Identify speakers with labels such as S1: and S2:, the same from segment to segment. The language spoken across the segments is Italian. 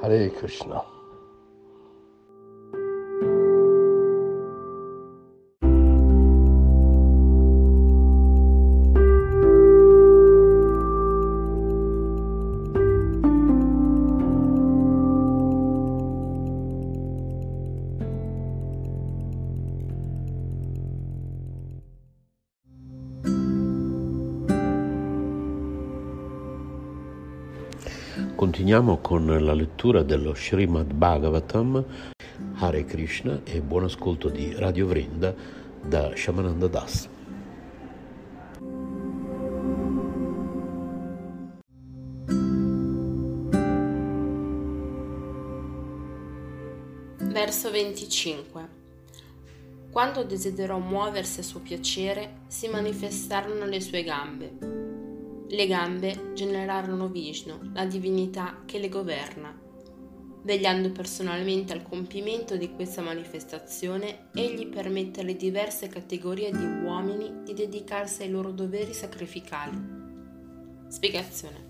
S1: Hare Krishna.
S2: Continuiamo con la lettura dello Srimad Bhagavatam, Hare Krishna e buon ascolto di Radio Vrinda da Shamananda Das.
S3: Verso 25 Quando desiderò muoversi a suo piacere, si manifestarono le sue gambe le gambe generarono Vishnu, la divinità che le governa. Vegliando personalmente al compimento di questa manifestazione, egli permette alle diverse categorie di uomini di dedicarsi ai loro doveri sacrificali. Spiegazione.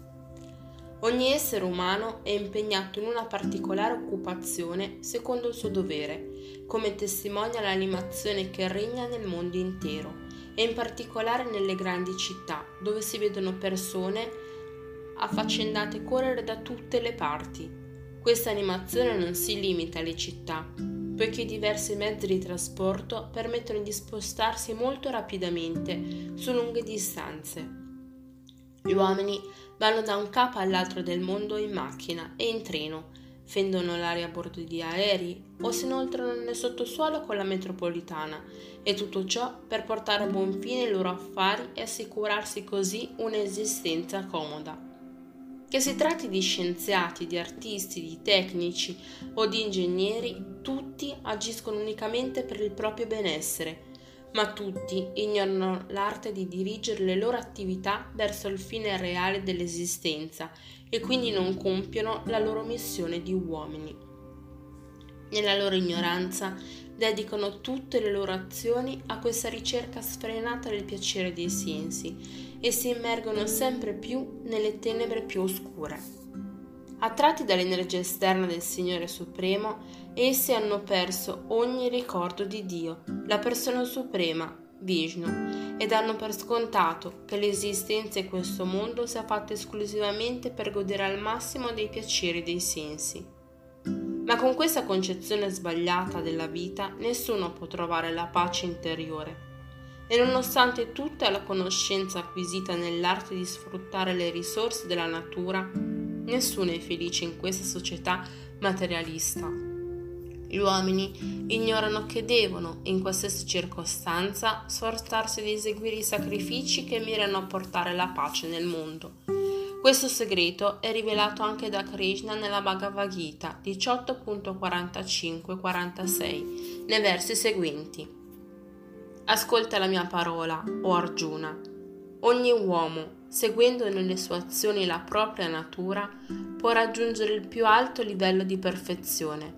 S3: Ogni essere umano è impegnato in una particolare occupazione secondo il suo dovere, come testimonia l'animazione che regna nel mondo intero e in particolare nelle grandi città, dove si vedono persone affaccendate correre da tutte le parti. Questa animazione non si limita alle città, poiché diversi mezzi di trasporto permettono di spostarsi molto rapidamente su lunghe distanze. Gli uomini vanno da un capo all'altro del mondo in macchina e in treno, fendono l'aria a bordo di aerei o si inoltrano nel sottosuolo con la metropolitana e tutto ciò per portare a buon fine i loro affari e assicurarsi così un'esistenza comoda. Che si tratti di scienziati, di artisti, di tecnici o di ingegneri, tutti agiscono unicamente per il proprio benessere, ma tutti ignorano l'arte di dirigere le loro attività verso il fine reale dell'esistenza e quindi non compiono la loro missione di uomini. Nella loro ignoranza dedicano tutte le loro azioni a questa ricerca sfrenata del piacere dei sensi e si immergono sempre più nelle tenebre più oscure. Attratti dall'energia esterna del Signore Supremo, essi hanno perso ogni ricordo di Dio, la persona suprema, Vishnu, ed hanno per scontato che l'esistenza in questo mondo sia fatta esclusivamente per godere al massimo dei piaceri dei sensi. Ma con questa concezione sbagliata della vita nessuno può trovare la pace interiore. E nonostante tutta la conoscenza acquisita nell'arte di sfruttare le risorse della natura, nessuno è felice in questa società materialista. Gli uomini ignorano che devono, in qualsiasi circostanza, sforzarsi di eseguire i sacrifici che mirano a portare la pace nel mondo. Questo segreto è rivelato anche da Krishna nella Bhagavad Gita 18.45-46, nei versi seguenti. Ascolta la mia parola, o Arjuna. Ogni uomo, seguendo nelle sue azioni la propria natura, può raggiungere il più alto livello di perfezione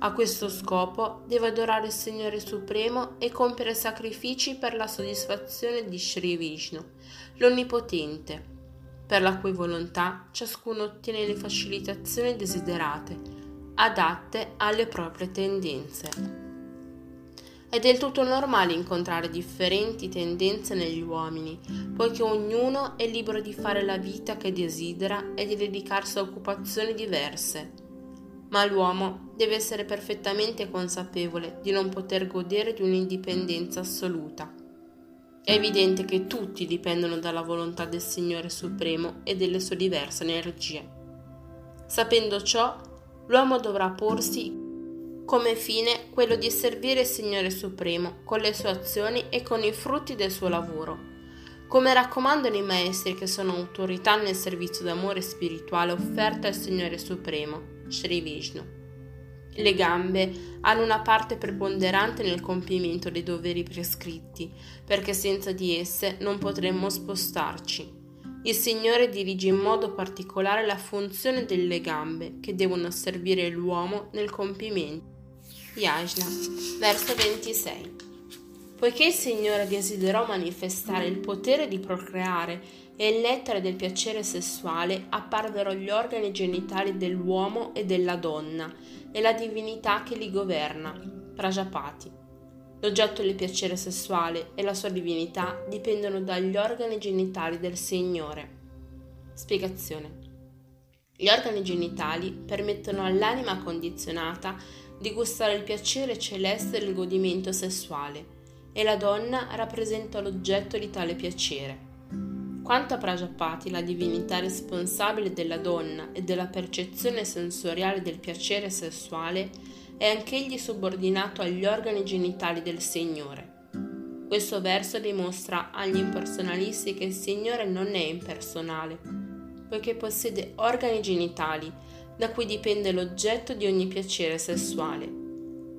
S3: a questo scopo deve adorare il Signore Supremo e compiere sacrifici per la soddisfazione di Sri Vishnu, l'Onnipotente, per la cui volontà ciascuno ottiene le facilitazioni desiderate, adatte alle proprie tendenze. È del tutto normale incontrare differenti tendenze negli uomini, poiché ognuno è libero di fare la vita che desidera e di dedicarsi a occupazioni diverse ma l'uomo deve essere perfettamente consapevole di non poter godere di un'indipendenza assoluta. È evidente che tutti dipendono dalla volontà del Signore Supremo e delle sue diverse energie. Sapendo ciò, l'uomo dovrà porsi come fine quello di servire il Signore Supremo con le sue azioni e con i frutti del suo lavoro. Come raccomandano i maestri che sono autorità nel servizio d'amore spirituale offerto al Signore Supremo, Sri Vishnu. Le gambe hanno una parte preponderante nel compimento dei doveri prescritti, perché senza di esse non potremmo spostarci. Il Signore dirige in modo particolare la funzione delle gambe che devono servire l'uomo nel compimento. Yajna, verso 26. Poiché il Signore desiderò manifestare il potere di procreare e il nettare del piacere sessuale, apparvero gli organi genitali dell'uomo e della donna e la divinità che li governa, Prajapati. L'oggetto del piacere sessuale e la sua divinità dipendono dagli organi genitali del Signore. Spiegazione. Gli organi genitali permettono all'anima condizionata di gustare il piacere celeste del godimento sessuale e la donna rappresenta l'oggetto di tale piacere. Quanto a Prajapati, la divinità responsabile della donna e della percezione sensoriale del piacere sessuale, è anch'egli subordinato agli organi genitali del Signore. Questo verso dimostra agli impersonalisti che il Signore non è impersonale, poiché possiede organi genitali da cui dipende l'oggetto di ogni piacere sessuale.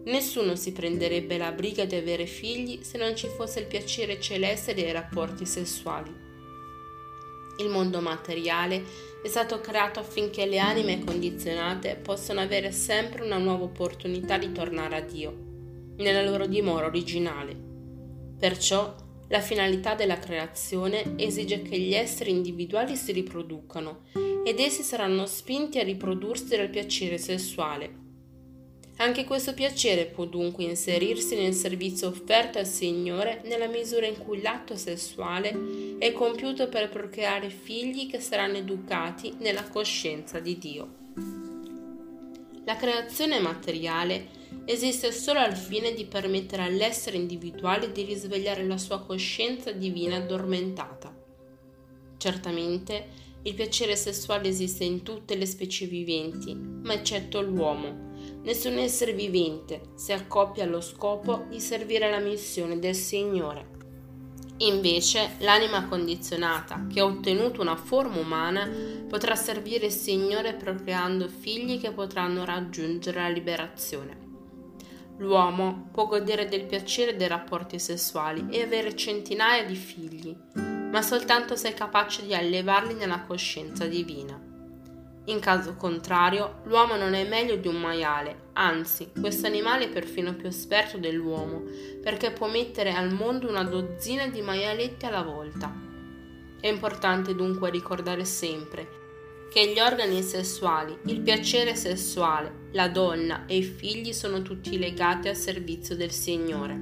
S3: Nessuno si prenderebbe la briga di avere figli se non ci fosse il piacere celeste dei rapporti sessuali. Il mondo materiale è stato creato affinché le anime condizionate possano avere sempre una nuova opportunità di tornare a Dio, nella loro dimora originale. Perciò la finalità della creazione esige che gli esseri individuali si riproducano ed essi saranno spinti a riprodursi dal piacere sessuale anche questo piacere può dunque inserirsi nel servizio offerto al Signore nella misura in cui l'atto sessuale è compiuto per procreare figli che saranno educati nella coscienza di Dio. La creazione materiale esiste solo al fine di permettere all'essere individuale di risvegliare la sua coscienza divina addormentata. Certamente, il piacere sessuale esiste in tutte le specie viventi, ma eccetto l'uomo, Nessun essere vivente si accoppia allo scopo di servire la missione del Signore. Invece, l'anima condizionata, che ha ottenuto una forma umana, potrà servire il Signore procreando figli che potranno raggiungere la liberazione. L'uomo può godere del piacere dei rapporti sessuali e avere centinaia di figli, ma soltanto se è capace di allevarli nella coscienza divina. In caso contrario, l'uomo non è meglio di un maiale, anzi, questo animale è perfino più esperto dell'uomo, perché può mettere al mondo una dozzina di maialetti alla volta. È importante dunque ricordare sempre che gli organi sessuali, il piacere sessuale, la donna e i figli sono tutti legati al servizio del Signore.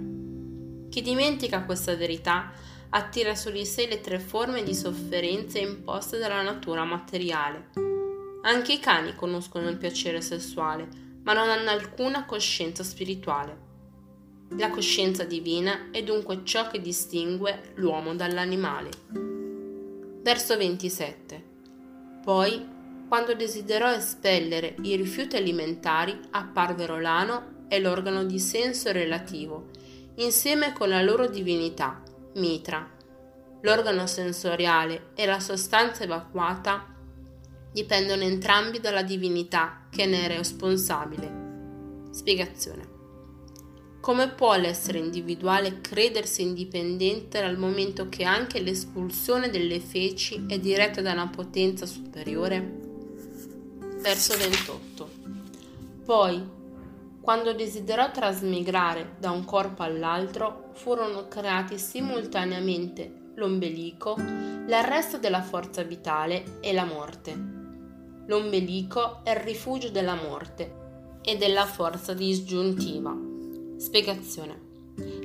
S3: Chi dimentica questa verità attira su di sé le tre forme di sofferenze imposte dalla natura materiale anche i cani conoscono il piacere sessuale, ma non hanno alcuna coscienza spirituale. La coscienza divina è dunque ciò che distingue l'uomo dall'animale. Verso 27. Poi, quando desiderò espellere i rifiuti alimentari, apparvero l'ano e l'organo di senso relativo, insieme con la loro divinità, Mitra. L'organo sensoriale e la sostanza evacuata dipendono entrambi dalla divinità che ne è responsabile. Spiegazione. Come può l'essere individuale credersi indipendente dal momento che anche l'espulsione delle feci è diretta da una potenza superiore? Verso 28. Poi, quando desiderò trasmigrare da un corpo all'altro, furono creati simultaneamente l'ombelico, l'arresto della forza vitale e la morte. L'ombelico è il rifugio della morte e della forza disgiuntiva. Spiegazione.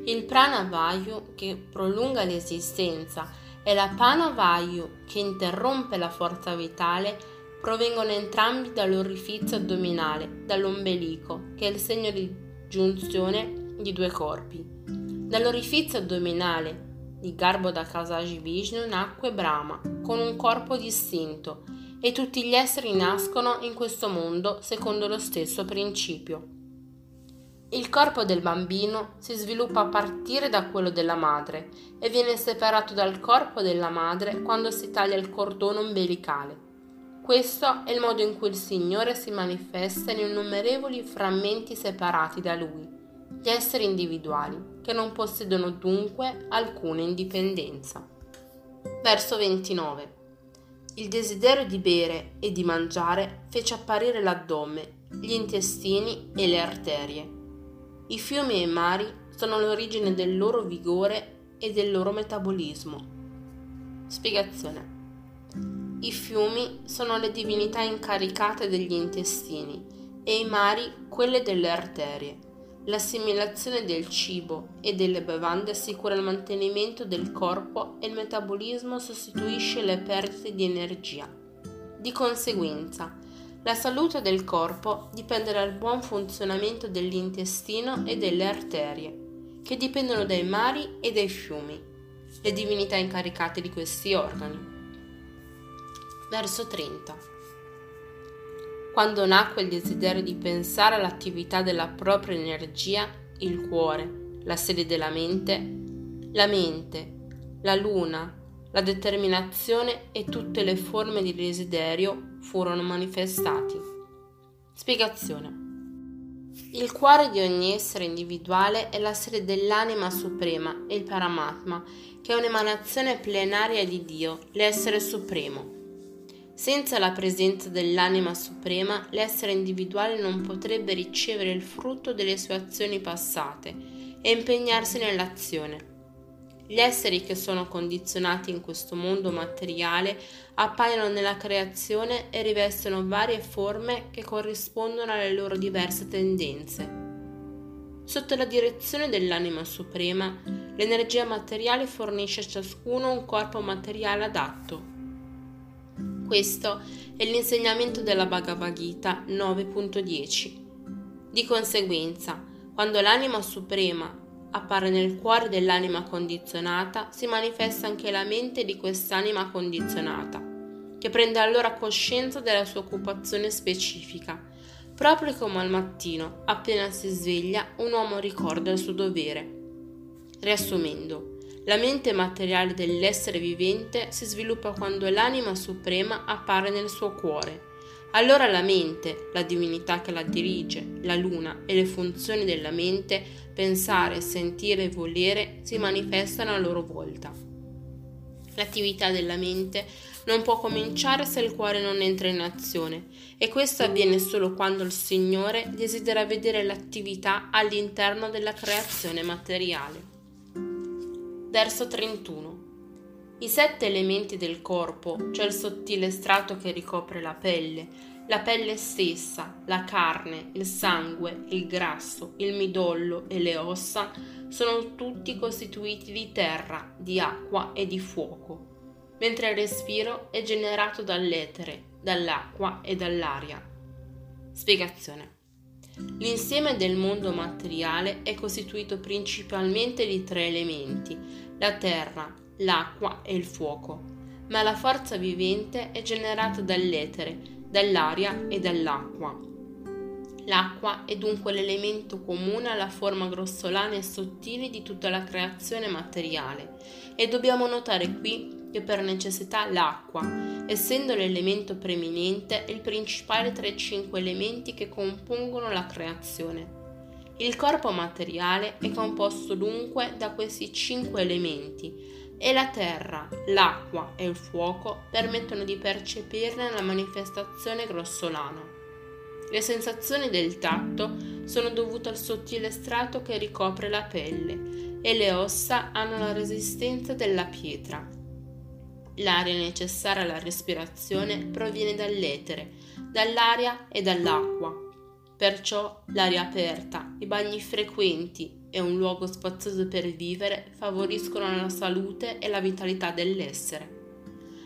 S3: Il pranavayu che prolunga l'esistenza e la panavayu che interrompe la forza vitale provengono entrambi dall'orifizio addominale, dall'ombelico, che è il segno di giunzione di due corpi. Dall'orifizio addominale di Garbo da Kasaji Vishnu nacque Brahma, con un corpo distinto, e tutti gli esseri nascono in questo mondo secondo lo stesso principio. Il corpo del bambino si sviluppa a partire da quello della madre e viene separato dal corpo della madre quando si taglia il cordone ombelicale. Questo è il modo in cui il Signore si manifesta in innumerevoli frammenti separati da Lui, gli esseri individuali, che non possiedono dunque alcuna indipendenza. Verso 29. Il desiderio di bere e di mangiare fece apparire l'addome, gli intestini e le arterie. I fiumi e i mari sono l'origine del loro vigore e del loro metabolismo. Spiegazione. I fiumi sono le divinità incaricate degli intestini e i mari quelle delle arterie. L'assimilazione del cibo e delle bevande assicura il mantenimento del corpo e il metabolismo sostituisce le perdite di energia. Di conseguenza, la salute del corpo dipende dal buon funzionamento dell'intestino e delle arterie, che dipendono dai mari e dai fiumi, le divinità incaricate di questi organi. Verso 30. Quando nacque il desiderio di pensare all'attività della propria energia, il cuore, la sede della mente, la mente, la luna, la determinazione e tutte le forme di desiderio furono manifestati. Spiegazione. Il cuore di ogni essere individuale è la sede dell'anima suprema e il Paramatma, che è un'emanazione plenaria di Dio, l'essere supremo. Senza la presenza dell'anima suprema, l'essere individuale non potrebbe ricevere il frutto delle sue azioni passate e impegnarsi nell'azione. Gli esseri che sono condizionati in questo mondo materiale appaiono nella creazione e rivestono varie forme che corrispondono alle loro diverse tendenze. Sotto la direzione dell'anima suprema, l'energia materiale fornisce a ciascuno un corpo materiale adatto questo è l'insegnamento della Bhagavad Gita 9.10. Di conseguenza, quando l'anima suprema appare nel cuore dell'anima condizionata, si manifesta anche la mente di quest'anima condizionata, che prende allora coscienza della sua occupazione specifica. Proprio come al mattino, appena si sveglia, un uomo ricorda il suo dovere. Riassumendo, la mente materiale dell'essere vivente si sviluppa quando l'anima suprema appare nel suo cuore. Allora la mente, la divinità che la dirige, la luna e le funzioni della mente, pensare, sentire e volere, si manifestano a loro volta. L'attività della mente non può cominciare se il cuore non entra in azione e questo avviene solo quando il Signore desidera vedere l'attività all'interno della creazione materiale. Verso 31. I sette elementi del corpo, cioè il sottile strato che ricopre la pelle, la pelle stessa, la carne, il sangue, il grasso, il midollo e le ossa, sono tutti costituiti di terra, di acqua e di fuoco, mentre il respiro è generato dall'etere, dall'acqua e dall'aria. Spiegazione. L'insieme del mondo materiale è costituito principalmente di tre elementi, la terra, l'acqua e il fuoco, ma la forza vivente è generata dall'etere, dall'aria e dall'acqua. L'acqua è dunque l'elemento comune alla forma grossolana e sottile di tutta la creazione materiale e dobbiamo notare qui che per necessità l'acqua, essendo l'elemento preminente, il principale tra i cinque elementi che compongono la creazione. Il corpo materiale è composto dunque da questi cinque elementi e la terra, l'acqua e il fuoco permettono di percepirne la manifestazione grossolana. Le sensazioni del tatto sono dovute al sottile strato che ricopre la pelle e le ossa hanno la resistenza della pietra. L'aria necessaria alla respirazione proviene dall'etere, dall'aria e dall'acqua. Perciò l'aria aperta, i bagni frequenti e un luogo spazioso per vivere favoriscono la salute e la vitalità dell'essere.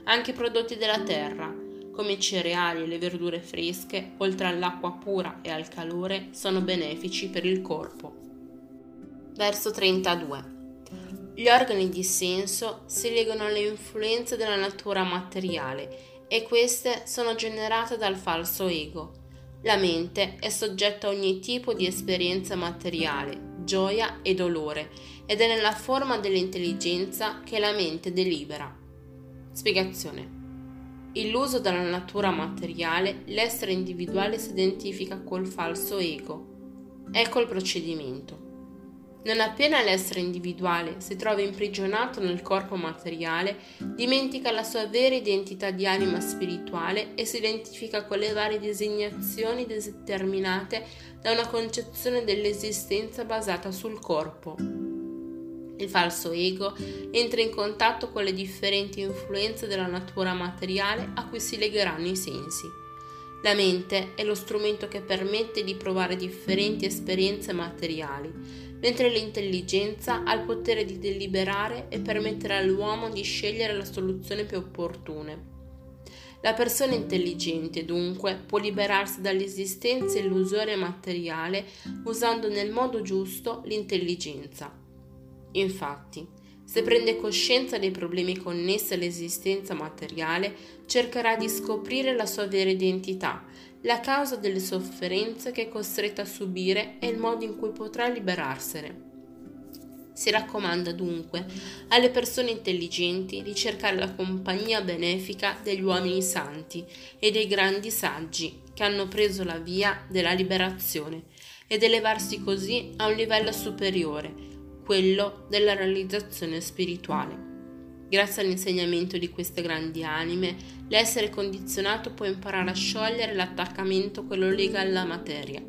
S3: Anche i prodotti della terra, come i cereali e le verdure fresche, oltre all'acqua pura e al calore, sono benefici per il corpo. Verso 32. Gli organi di senso si legano alle influenze della natura materiale e queste sono generate dal falso ego. La mente è soggetta a ogni tipo di esperienza materiale, gioia e dolore ed è nella forma dell'intelligenza che la mente delibera. Spiegazione. Illuso dalla natura materiale, l'essere individuale si identifica col falso ego. Ecco il procedimento. Non appena l'essere individuale si trova imprigionato nel corpo materiale, dimentica la sua vera identità di anima spirituale e si identifica con le varie designazioni determinate da una concezione dell'esistenza basata sul corpo. Il falso ego entra in contatto con le differenti influenze della natura materiale a cui si legheranno i sensi. La mente è lo strumento che permette di provare differenti esperienze materiali, mentre l'intelligenza ha il potere di deliberare e permettere all'uomo di scegliere la soluzione più opportuna. La persona intelligente, dunque, può liberarsi dall'esistenza illusoria e materiale usando nel modo giusto l'intelligenza. Infatti, se prende coscienza dei problemi connessi all'esistenza materiale, cercherà di scoprire la sua vera identità la causa delle sofferenze che è costretta a subire e il modo in cui potrà liberarsene. Si raccomanda dunque alle persone intelligenti di cercare la compagnia benefica degli uomini santi e dei grandi saggi che hanno preso la via della liberazione ed elevarsi così a un livello superiore, quello della realizzazione spirituale. Grazie all'insegnamento di queste grandi anime, l'essere condizionato può imparare a sciogliere l'attaccamento che lo lega alla materia.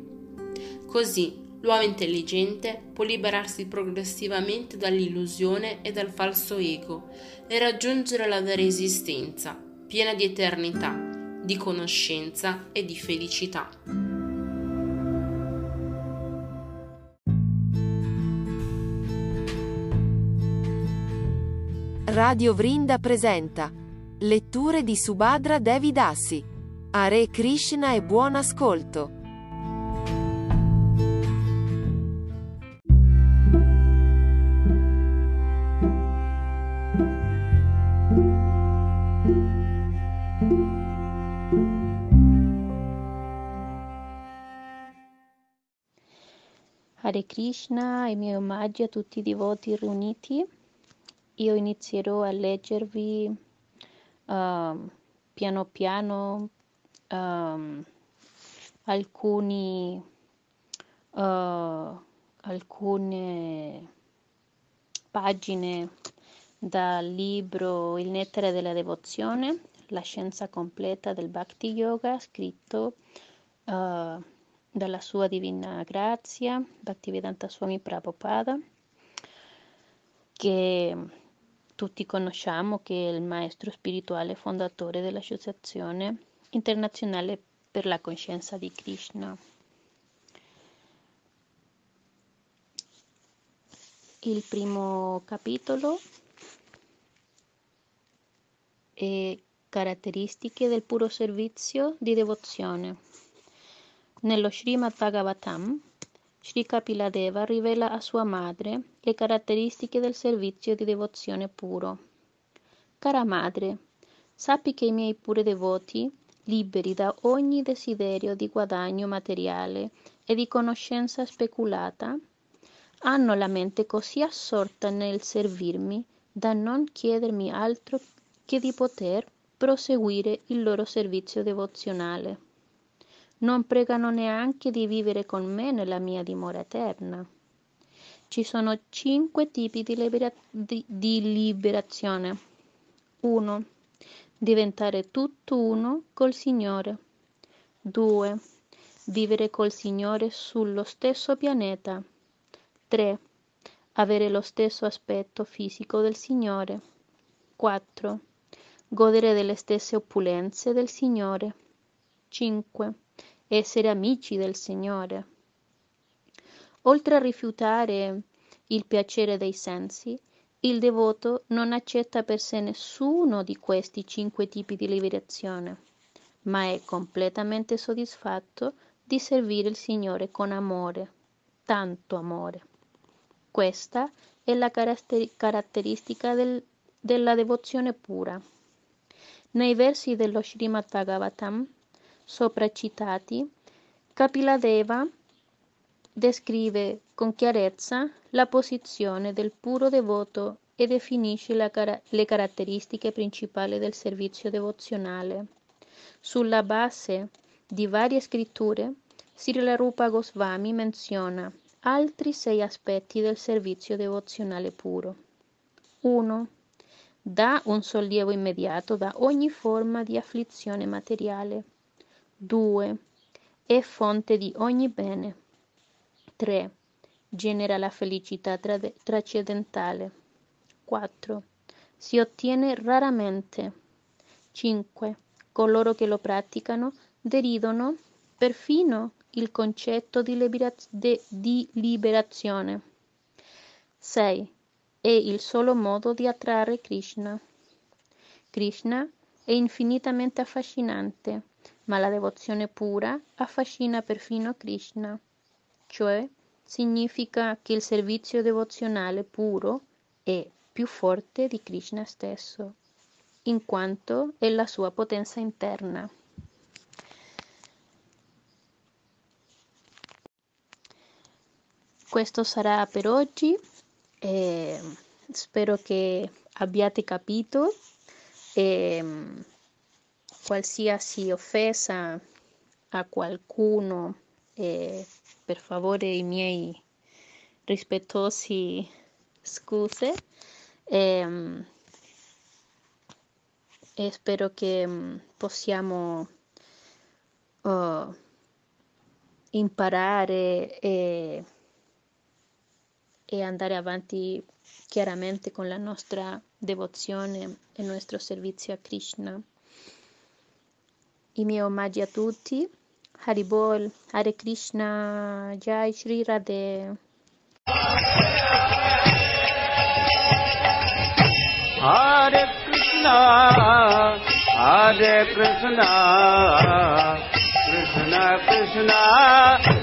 S3: Così l'uomo intelligente può liberarsi progressivamente dall'illusione e dal falso ego e raggiungere la vera esistenza, piena di eternità, di conoscenza e di felicità.
S4: Radio Vrinda presenta Letture di Subhadra Devi Dassi. Hare Krishna e buon ascolto.
S5: Hare Krishna e miei omaggi a tutti i devoti riuniti io inizierò a leggervi uh, piano piano uh, alcuni, uh, alcune pagine dal libro Il nettare della devozione, la scienza completa del Bhakti Yoga, scritto uh, dalla sua divina grazia, Bhaktivedanta Swami Prabhupada, che tutti conosciamo che è il maestro spirituale fondatore dell'Associazione internazionale per la coscienza di Krishna. Il primo capitolo è caratteristiche del puro servizio di devozione. Nello Srimad Bhagavatam Sri Kapiladeva rivela a sua madre le caratteristiche del servizio di devozione puro. Cara madre, sappi che i miei puri devoti, liberi da ogni desiderio di guadagno materiale e di conoscenza speculata, hanno la mente così assorta nel servirmi da non chiedermi altro che di poter proseguire il loro servizio devozionale non pregano neanche di vivere con me nella mia dimora eterna. Ci sono cinque tipi di, libera- di, di liberazione. 1. Diventare tutto uno col Signore. 2. Vivere col Signore sullo stesso pianeta. 3. Avere lo stesso aspetto fisico del Signore. 4. Godere delle stesse opulenze del Signore. 5 essere amici del Signore. Oltre a rifiutare il piacere dei sensi, il devoto non accetta per sé nessuno di questi cinque tipi di liberazione, ma è completamente soddisfatto di servire il Signore con amore, tanto amore. Questa è la caratteristica del, della devozione pura. Nei versi dello Srimad Bhagavatam sopra citati, Kapiladeva descrive con chiarezza la posizione del puro devoto e definisce le caratteristiche principali del servizio devozionale. Sulla base di varie scritture, Srila Rupa Goswami menziona altri sei aspetti del servizio devozionale puro. 1. Dà un sollievo immediato da ogni forma di afflizione materiale. 2. È fonte di ogni bene. 3. Genera la felicità tra- trascendentale. 4. Si ottiene raramente. 5. Coloro che lo praticano deridono perfino il concetto di, liberaz- de- di liberazione. 6. È il solo modo di attrarre Krishna. Krishna è infinitamente affascinante, ma la devozione pura affascina perfino Krishna, cioè significa che il servizio devozionale puro è più forte di Krishna stesso, in quanto è la sua potenza interna. Questo sarà per oggi, e spero che abbiate capito e qualsiasi offesa a qualcuno, e per favore i miei rispettosi scuse e, e spero che possiamo uh, imparare e, e andare avanti chiaramente con la nostra devozione e il nostro servizio a Krishna. I miei omaggi a tutti. Haribol, Hare Krishna, Jai Shri Radhe.
S6: Hare Krishna, Hare Krishna, Krishna Krishna,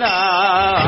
S6: Hare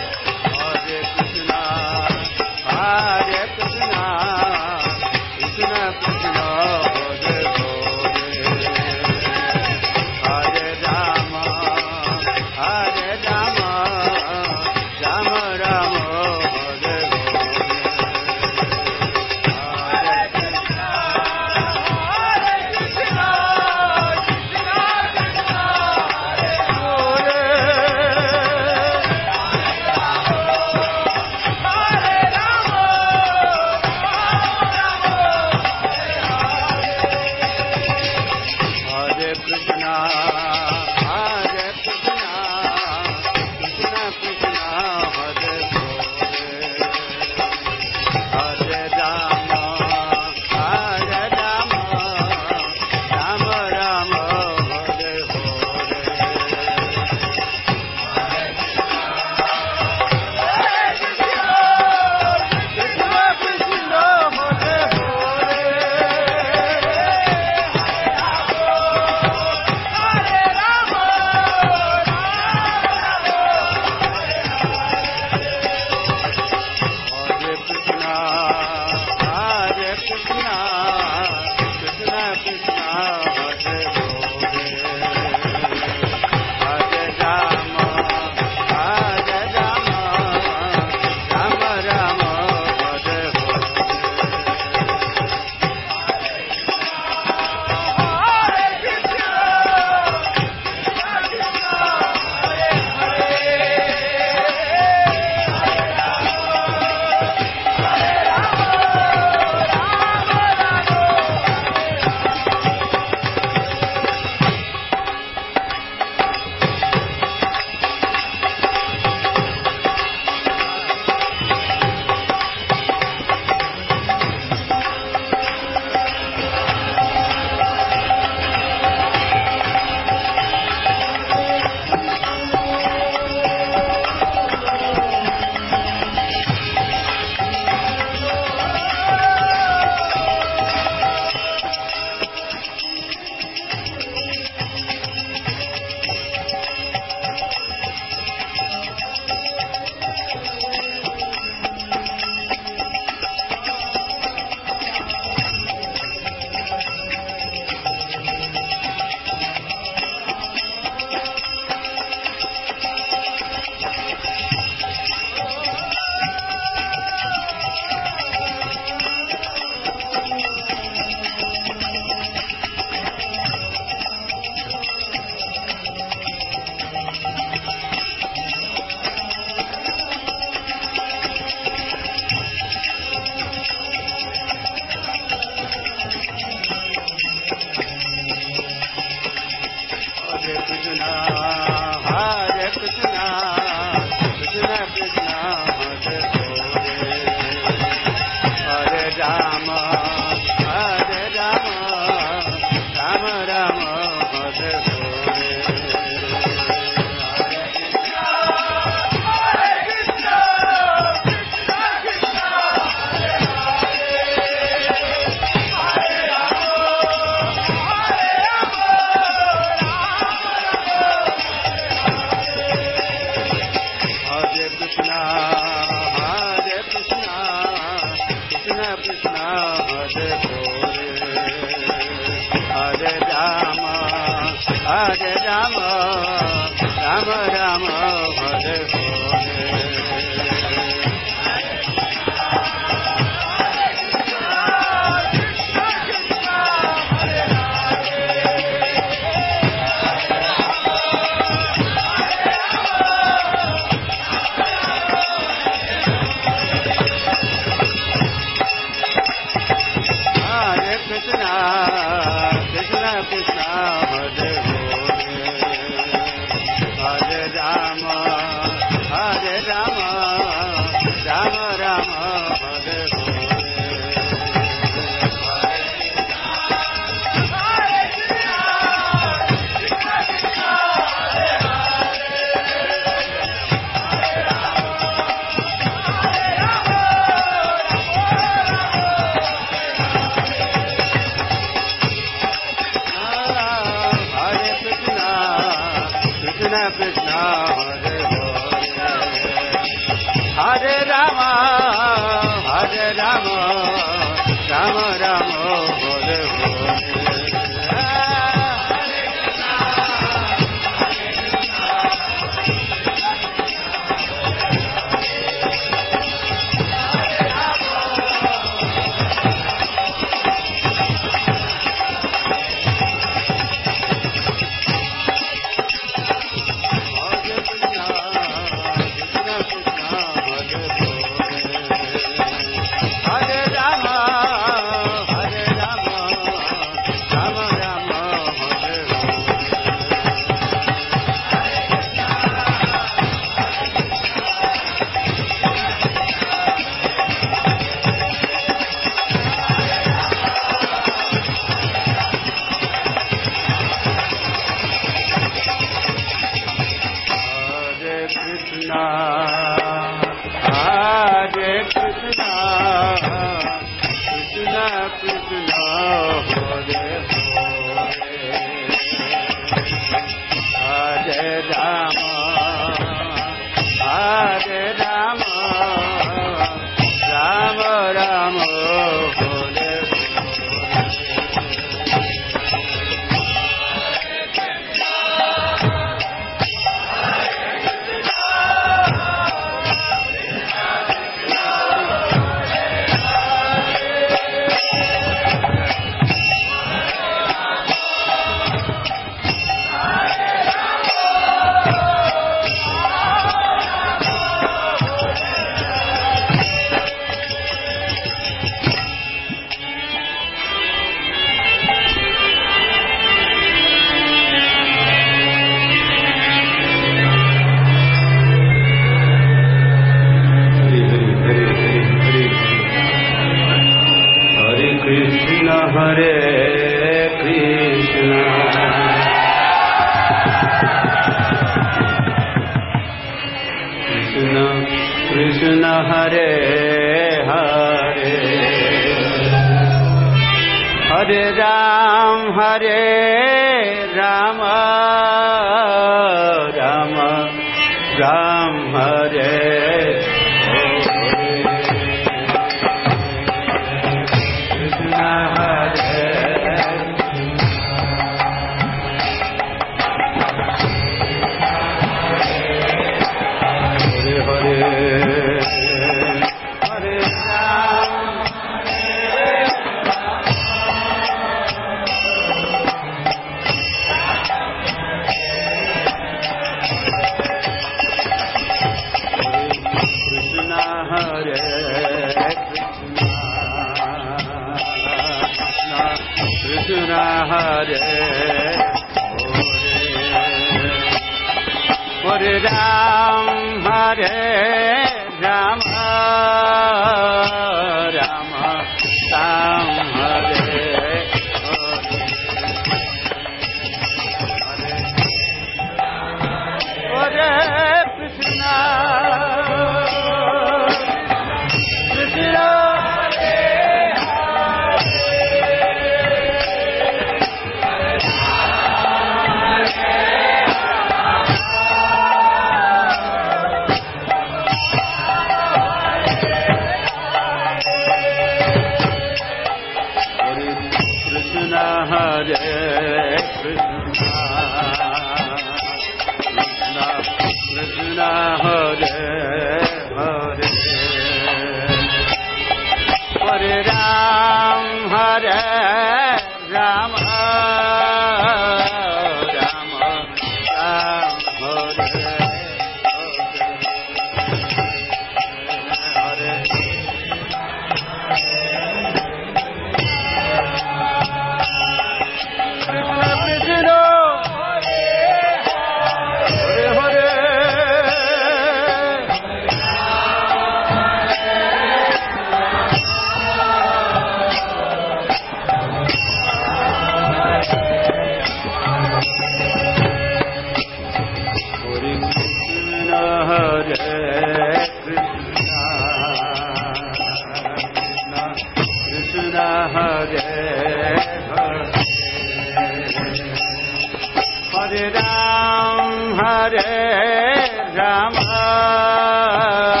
S6: Ram Hare Rama Rama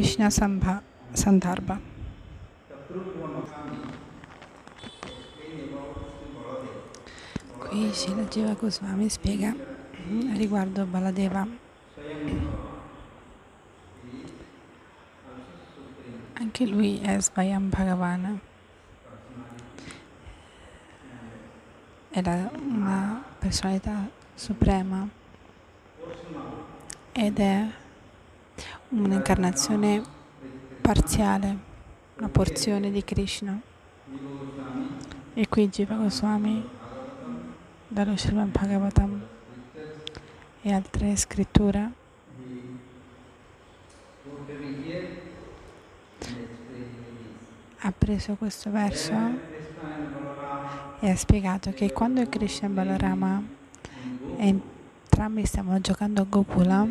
S6: Krishna
S7: Sambha, Sandarbha. Qui Srila Jiva Goswami spiega riguardo Baladeva. Anche lui è Svayam Bhagavan. Era una personalità suprema ed è un'incarnazione parziale, una porzione di Krishna. E qui Jiva Goswami dallo Srimad Bhagavatam e altre scritture ha preso questo verso e ha spiegato che quando Krishna e Balarama entrambi stavano giocando a Gopula,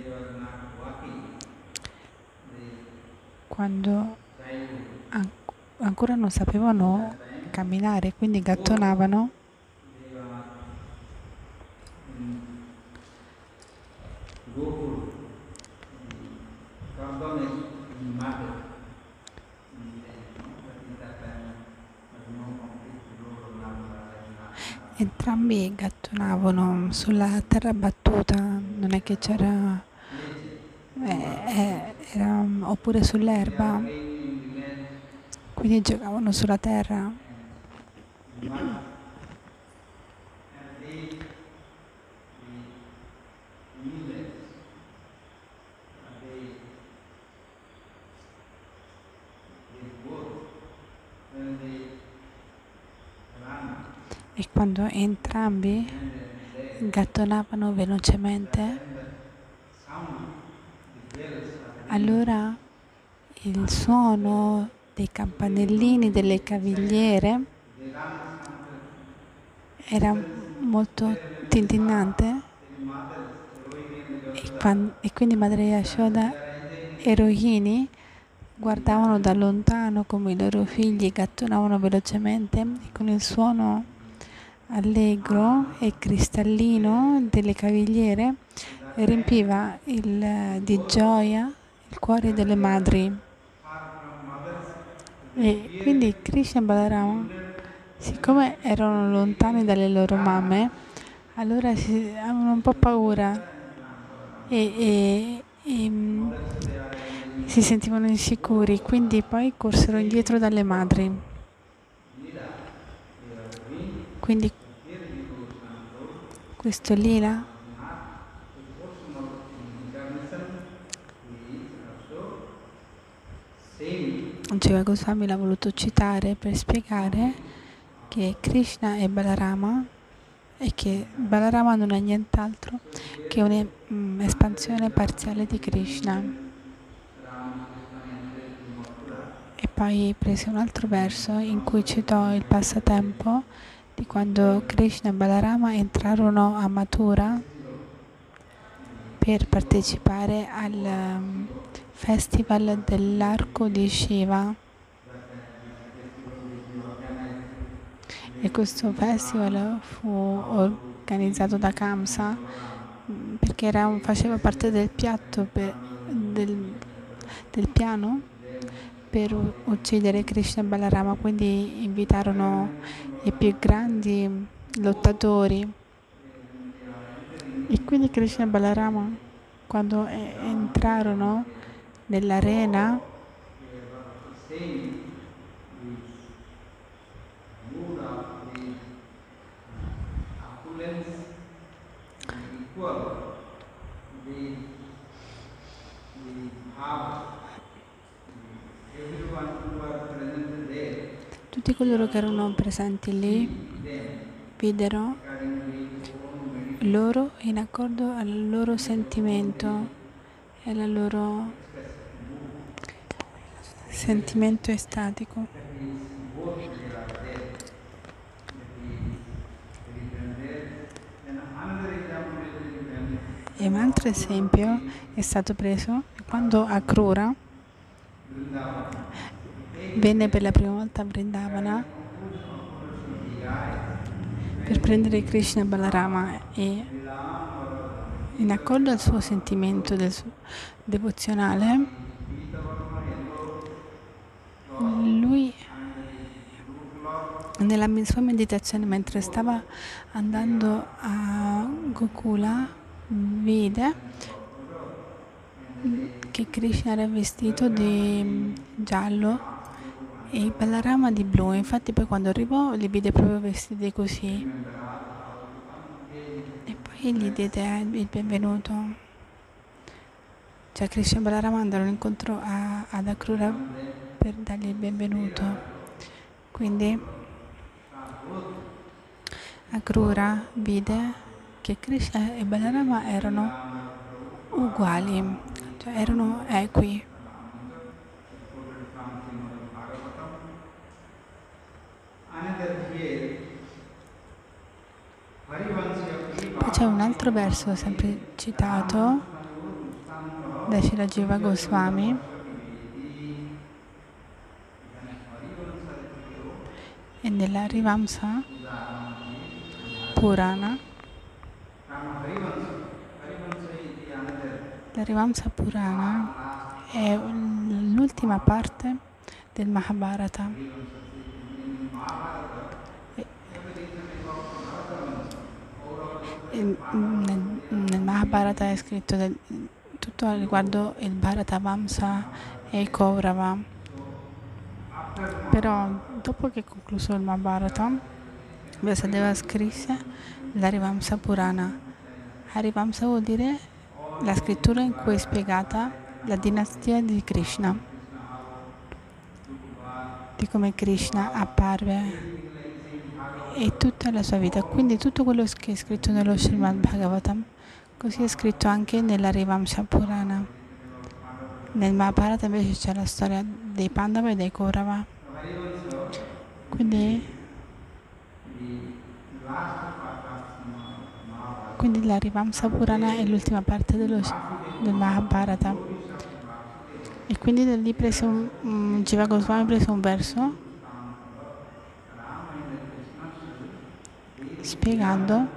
S7: quando an- ancora non sapevano camminare, quindi gattonavano, entrambi gattonavano sulla terra battuta, non è che c'era, eh, era, oppure sull'erba, quindi giocavano sulla terra. E quando entrambi gattonavano velocemente, allora il suono dei campanellini delle cavigliere era molto tintinnante. E, quan- e quindi Madre Yashoda e Rohini guardavano da lontano come i loro figli gattonavano velocemente e con il suono allegro e cristallino delle cavigliere riempiva il, di gioia il cuore delle madri. E quindi Krishna e Balarama, siccome erano lontani dalle loro mamme, allora si, avevano un po' paura e, e, e mm, si sentivano insicuri, quindi poi corsero indietro dalle madri. Quindi questo lila Jiva Goswami l'ha voluto citare per spiegare che Krishna è Balarama e che Balarama non è nient'altro che un'espansione parziale di Krishna. E poi prese un altro verso in cui citò il passatempo di quando Krishna e Balarama entrarono a Mathura per partecipare al um, festival dell'arco di Shiva. E questo festival fu organizzato da Kamsa perché era, faceva parte del piatto per, del, del piano per uccidere Krishna Balarama, quindi invitarono i più grandi lottatori. E quindi Krishna Balarama, quando entrarono nell'arena, tutti coloro che erano presenti lì videro loro in accordo al loro sentimento e al loro sentimento estatico. E un altro esempio è stato preso quando a Krura venne per la prima volta a Vrindavana per prendere Krishna Balarama e in accordo al suo sentimento suo devozionale lui nella sua meditazione mentre stava andando a Gokula vide che Krishna era vestito di giallo e Balarama di blu. Infatti poi quando arrivò li vide proprio vestiti così. E poi gli diede il benvenuto. Cioè Krishna Balarama andarono incontro ad Akrura per dargli il benvenuto. Quindi Akrura vide che Krishna e Balarama erano uguali, cioè erano equi. Poi c'è un altro verso sempre citato da Shirajiva Goswami e nella Rivamsa Purana la Rivamsa Purana è l'ultima parte del Mahabharata nel, nel Mahabharata è scritto del, tutto riguardo il Bharatavamsa e il Kaurava. Però dopo che è concluso il Mahabharata, Vyasadeva scrisse l'Arivamsa Purana. Arivamsa vuol dire la scrittura in cui è spiegata la dinastia di Krishna, di come Krishna apparve e tutta la sua vita. Quindi tutto quello che è scritto nello Srimad Bhagavatam, così è scritto anche nella Rivamsa Purana. Nel Mahabharata invece c'è la storia dei Pandava e dei Kaurava. Quindi, quindi la Rivamsa Purana è l'ultima parte dello, del Mahabharata. E quindi da lì prese un, um, Jiva Goswami prese un verso spiegando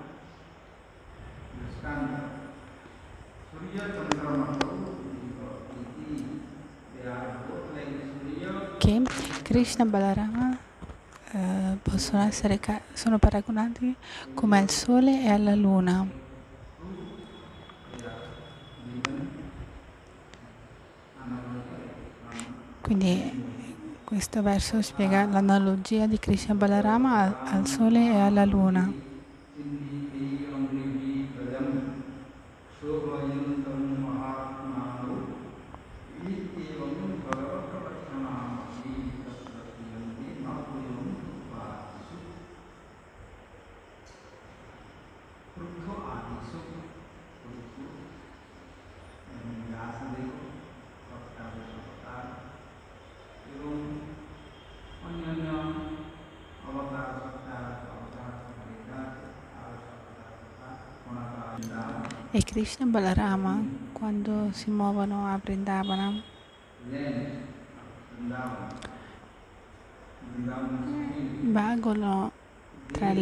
S7: che Krishna Balarama eh, possono essere sono paragonati come al sole e alla luna. Quindi questo verso spiega l'analogia di Krishna Balarama al sole e alla luna. E Krishna e Balarama quando si muovono a Vrindavana. Vagano tra,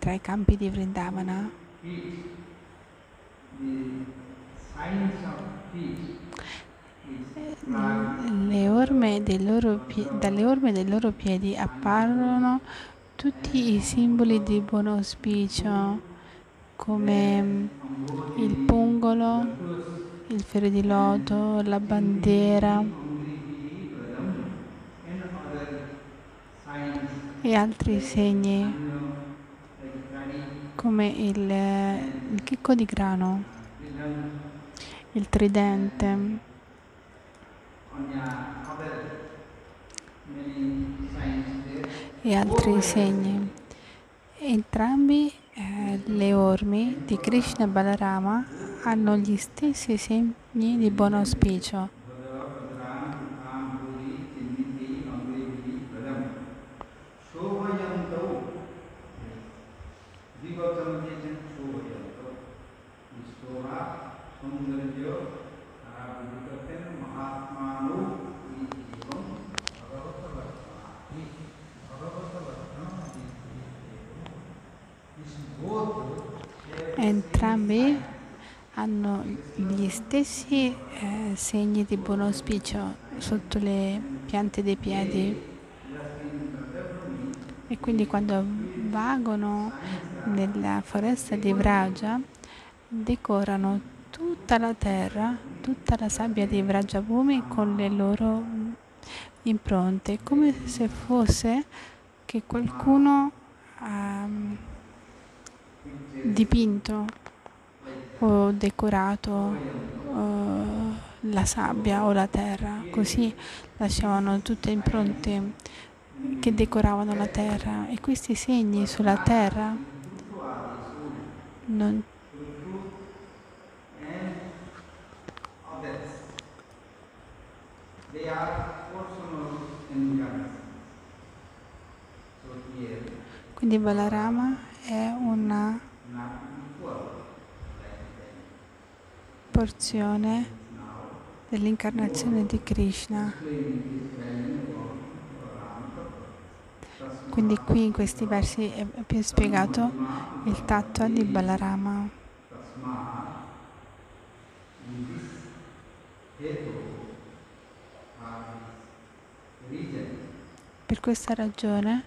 S7: tra i campi di Vrindavana. Orme loro, dalle orme dei loro piedi apparono tutti i simboli di buon auspicio come il pungolo, il fiore di loto, la bandiera e altri segni come il, il chicco di grano, il tridente e altri segni. Entrambi eh, le ormi di Krishna Balarama hanno gli stessi segni di buon auspicio. entrambi hanno gli stessi eh, segni di buon auspicio sotto le piante dei piedi. E quindi quando vagano nella foresta di Vraja decorano tutta la terra, tutta la sabbia di Vrajabhumi con le loro impronte, come se fosse che qualcuno ha mm, dipinto o decorato eh, la sabbia o la terra, così lasciavano tutte impronte che decoravano la terra. E questi segni sulla terra non Quindi Balarama è una porzione dell'incarnazione di Krishna. Quindi qui in questi versi è più spiegato il tatto di Balarama. Per questa ragione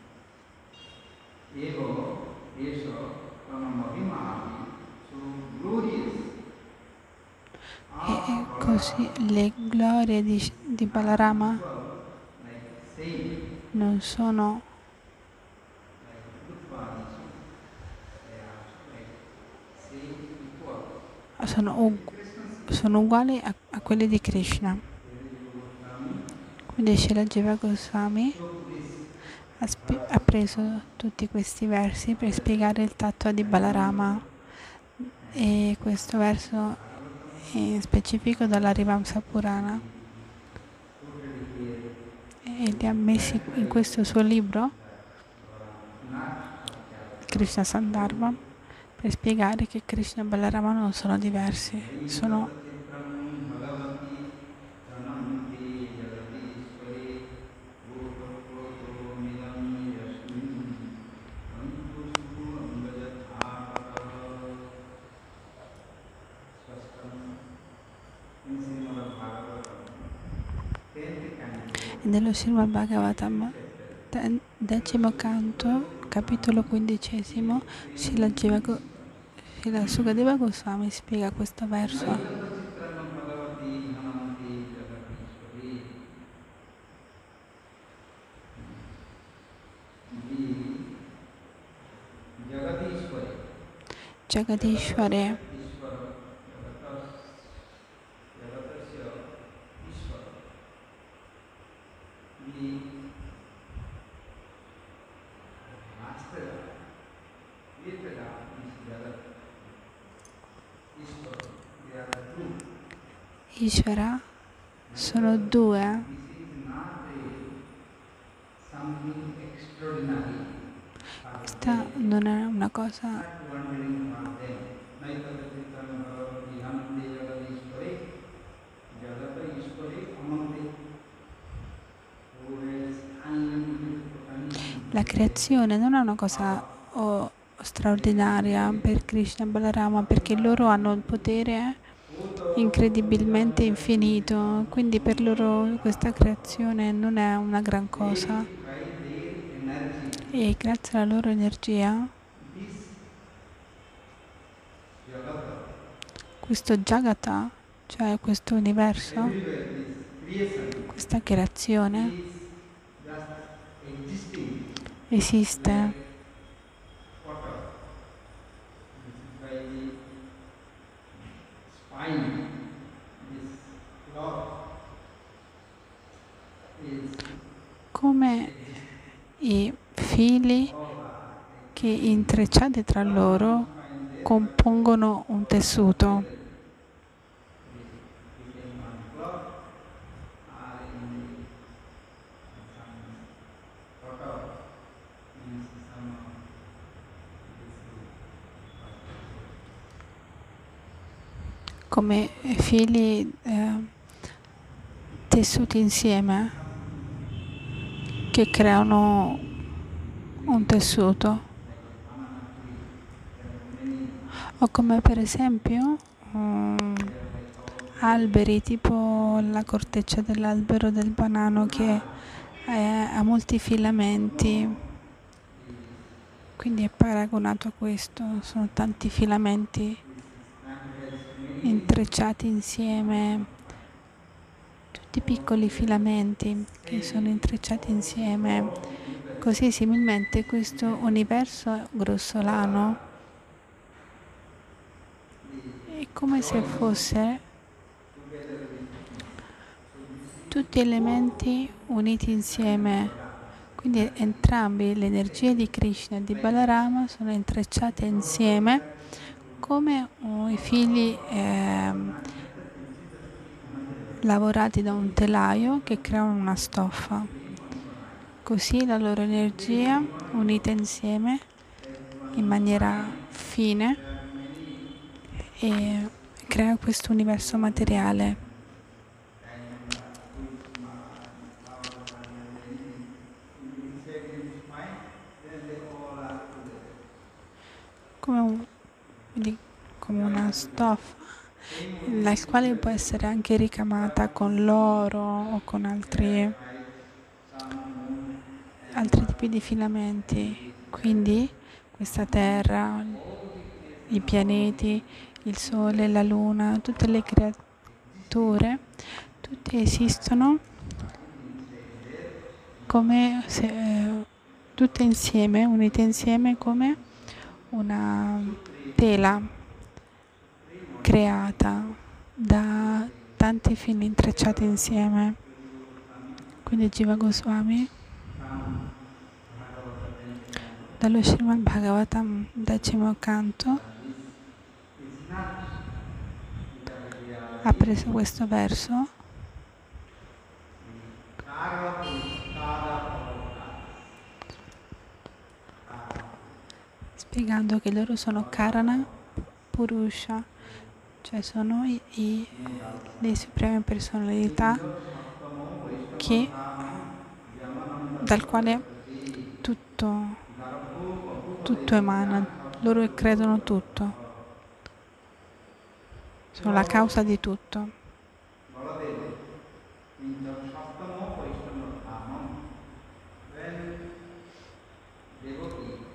S6: ego, eso, kana mahima, so glorious.
S7: E così le glorie di, di Balarama non sono sono, sono uguali a, a quelle di Krishna. Quindi Shila Jiva Goswami ha, ha preso tutti questi versi per spiegare il tatto di Balarama e questo verso in specifico dalla Rivamsa Purana. E li ha messi in questo suo libro Krishna Sandarbha per spiegare che Krishna e Balarama non sono diversi, sono nello Srimad Bhagavatam, decimo canto, capitolo quindicesimo, Srila Jiva Go- Srila Sukadeva Goswami spiega questo verso. Jagadishware,
S6: The master, Vetada is Jagat. Ishvara, they are the two.
S7: Ishvara sono due,
S6: This
S7: questa non è una cosa La creazione non è una cosa oh, straordinaria per Krishna e Balarama perché loro hanno il potere incredibilmente infinito, quindi per loro questa creazione non è una gran cosa. E grazie alla loro energia questo Jagata, cioè questo universo, questa creazione esiste come i fili che intrecciati tra loro compongono un tessuto. Come fili eh, tessuti insieme che creano un tessuto. O come per esempio um, alberi tipo la corteccia dell'albero del banano che ha molti filamenti. Quindi è paragonato a questo sono tanti filamenti intrecciati insieme tutti piccoli filamenti che sono intrecciati insieme così similmente questo universo grossolano è come se fosse tutti elementi uniti insieme. Quindi entrambi le energie di Krishna e di Balarama sono intrecciate insieme come i figli eh, lavorati da un telaio che creano una stoffa. Così la loro energia unita insieme in maniera fine e crea questo universo materiale. Come, un, come una stoffa la quale può essere anche ricamata con l'oro o con altri, altri tipi di filamenti. Quindi questa terra, i pianeti, il Sole, la Luna, tutte le creature, tutte esistono come se, eh, tutte insieme, unite insieme come una tela creata da tanti fili intrecciati insieme. Quindi Jiva Goswami dallo Srimad Bhagavatam decimo canto ha preso questo verso spiegando che loro sono Karana Purusha, cioè sono i, i, le supreme personalità che, dal quale tutto, tutto emana, loro credono tutto sono la causa di tutto.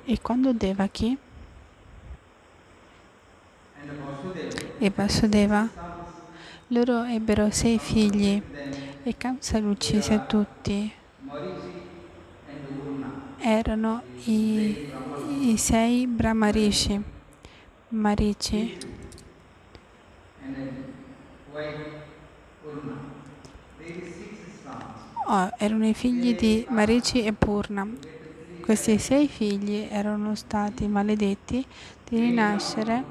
S7: E quando Devaki e Vasudeva, loro ebbero sei figli e Kamsa li uccise tutti. Erano i, i sei Brahmarishi, Marici Oh, erano i figli di Marici e Purna. Questi sei figli erano stati maledetti di rinascere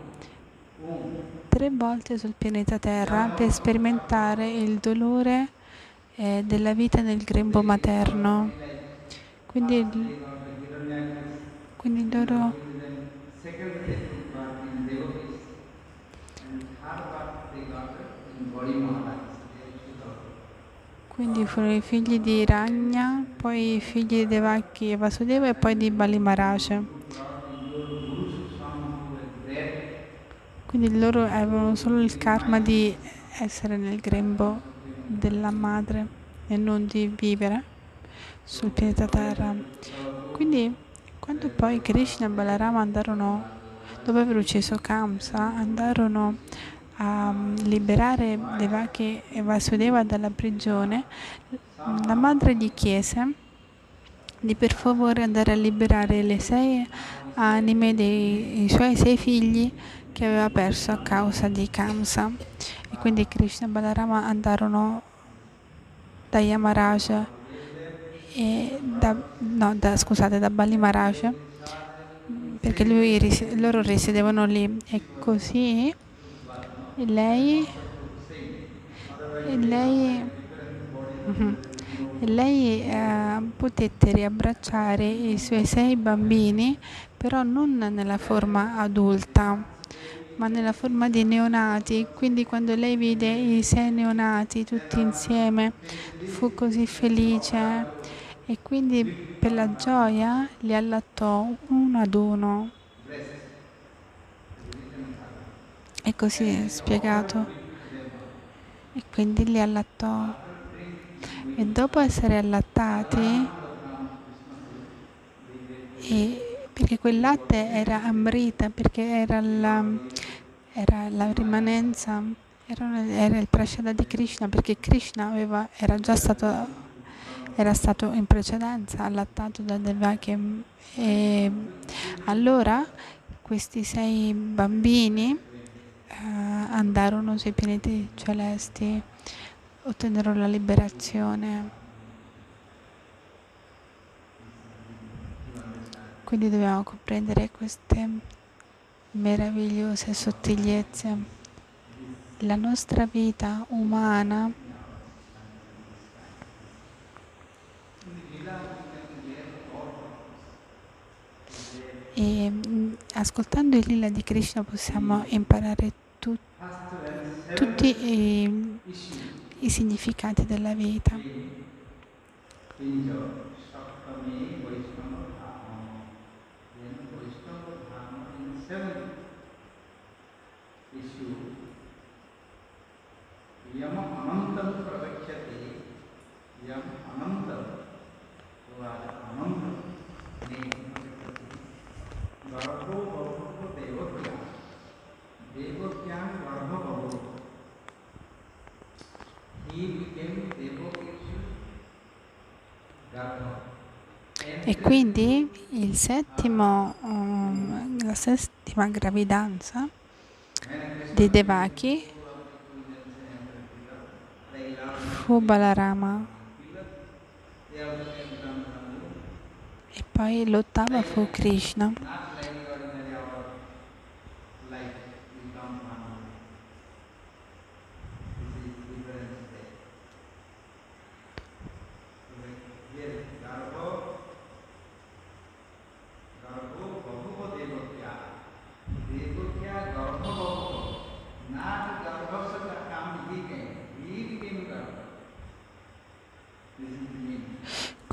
S7: tre volte sul pianeta Terra per sperimentare il dolore eh, della vita nel grembo materno. Quindi, quindi loro Quindi furono i figli di Ragna, poi i figli di Devaki e Vasudeva e poi di Bali. Quindi loro avevano solo il karma di essere nel grembo della madre e non di vivere sul pianeta Terra. Quindi quando poi Krishna e Balarama andarono, dopo aver ucciso Kamsa, andarono a mm, liberare Devaki e Vasudeva dalla prigione, la madre gli chiese di per favore andare a liberare le sei anime dei suoi sei figli che aveva perso a causa di Kamsa. E quindi Krishna e Balarama andarono da Yamaraj e da, no, da, scusate, da Bali perché lui, loro risiedevano lì e così e lei, e lei, e lei eh, potette riabbracciare i suoi sei bambini, però non nella forma adulta, ma nella forma di neonati. Quindi quando lei vide i sei neonati tutti insieme, fu così felice e quindi per la gioia li allattò uno ad uno. È così spiegato. E quindi li allattò. E dopo essere allattati, e perché quel latte era amrita, perché era la, era la rimanenza, era, era il prasada di Krishna, perché Krishna aveva, era già stato era stato in precedenza allattato da Devaki e allora questi sei bambini andarono sui pianeti celesti, ottennero la liberazione. Quindi dobbiamo comprendere queste meravigliose sottigliezze. La nostra vita umana E mm, ascoltando il lila di Krishna possiamo imparare tutti i, i significati della vita.
S6: यम अनंतम प्रवक्ष्यते यम अनंतम अनंतम गर्भो बहु देवत्या देवत्यां
S7: e quindi il settimo, um, la settima gravidanza di Devaki fu Balarama. E poi l'ottava fu Krishna.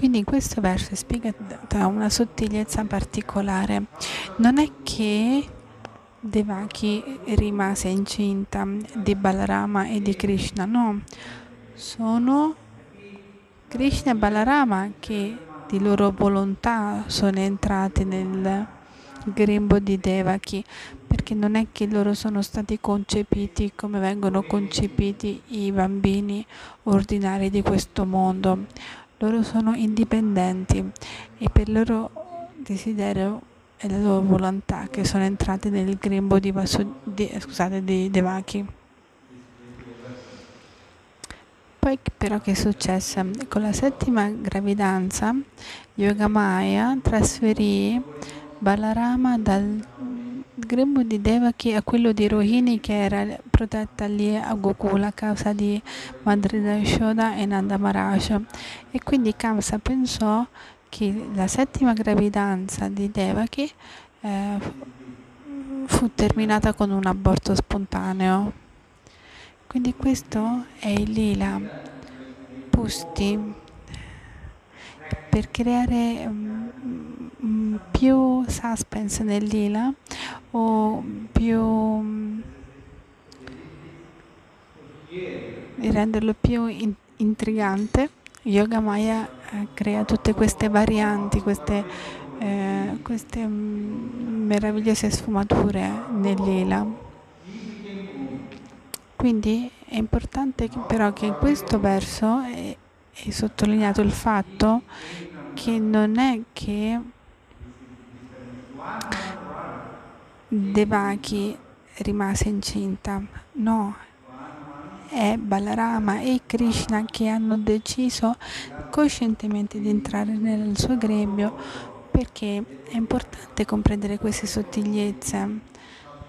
S7: Quindi in questo verso è spiegata una sottigliezza particolare. Non è che Devaki rimase incinta di Balarama e di Krishna, no, sono Krishna e Balarama che di loro volontà sono entrati nel grembo di Devaki, perché non è che loro sono stati concepiti come vengono concepiti i bambini ordinari di questo mondo loro sono indipendenti e per loro desiderio e la loro volontà che sono entrati nel grembo di, di, scusate, di Devaki. Poi però che è successo? Con la settima gravidanza Yogamaya trasferì Balarama dal grembo di Devaki a quello di Rohini che era protetta lì a Gokula a causa di Madrida Yashoda e Nanda Maharaj e quindi Kamsa pensò che la settima gravidanza di Devaki eh, fu terminata con un aborto spontaneo. Quindi questo è il lila Pusti per creare um, più suspense nel lila o più um, renderlo più in, intrigante. Yoga Maya eh, crea tutte queste varianti queste, eh, queste um, meravigliose sfumature nel lila. Quindi è importante però che in questo verso è sottolineato il fatto che non è che Devaki rimase incinta, no, è Balarama e Krishna che hanno deciso coscientemente di entrare nel suo gremio perché è importante comprendere queste sottigliezze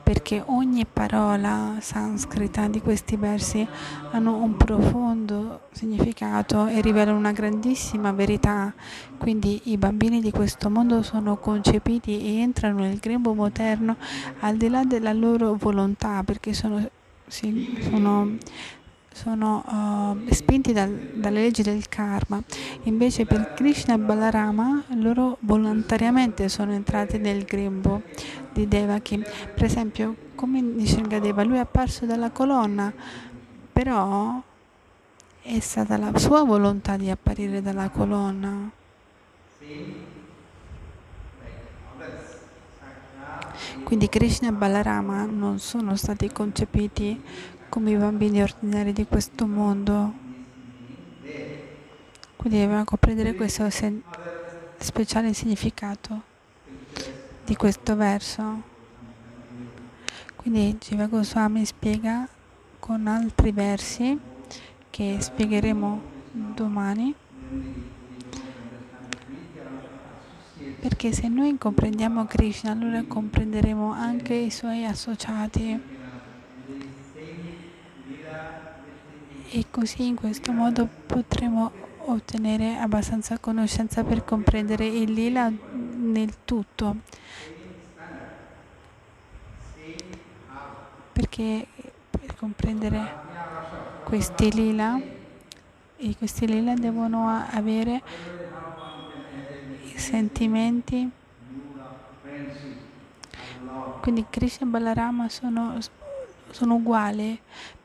S7: perché ogni parola sanscrita di questi versi hanno un profondo significato e rivelano una grandissima verità. Quindi i bambini di questo mondo sono concepiti e entrano nel grembo moderno al di là della loro volontà, perché sono, sì, sono sono uh, spinti dal, dalle leggi del karma. Invece per Krishna e Balarama loro volontariamente sono entrati nel grembo di Devaki. Per esempio, come Nishingadeva, lui è apparso dalla colonna, però è stata la sua volontà di apparire dalla colonna. Quindi Krishna e Balarama non sono stati concepiti come i bambini ordinari di questo mondo. Quindi dobbiamo comprendere questo speciale significato di questo verso. Quindi Jiva Goswami spiega con altri versi che spiegheremo domani. Perché se noi comprendiamo Krishna, allora comprenderemo anche i suoi associati. E così in questo modo potremo ottenere abbastanza conoscenza per comprendere il lila nel tutto. Perché per comprendere questi lila e questi lila devono avere sentimenti quindi Krishna e Balarama sono, sono uguali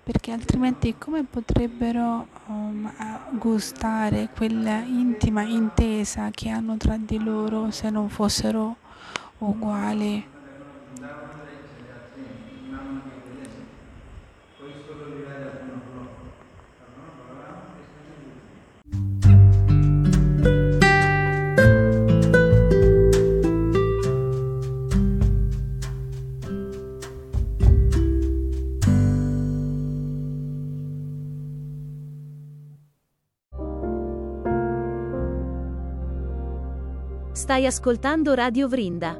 S7: perché altrimenti come potrebbero um, gustare quella intima intesa che hanno tra di loro se non fossero uguali
S8: Stai ascoltando Radio Vrinda.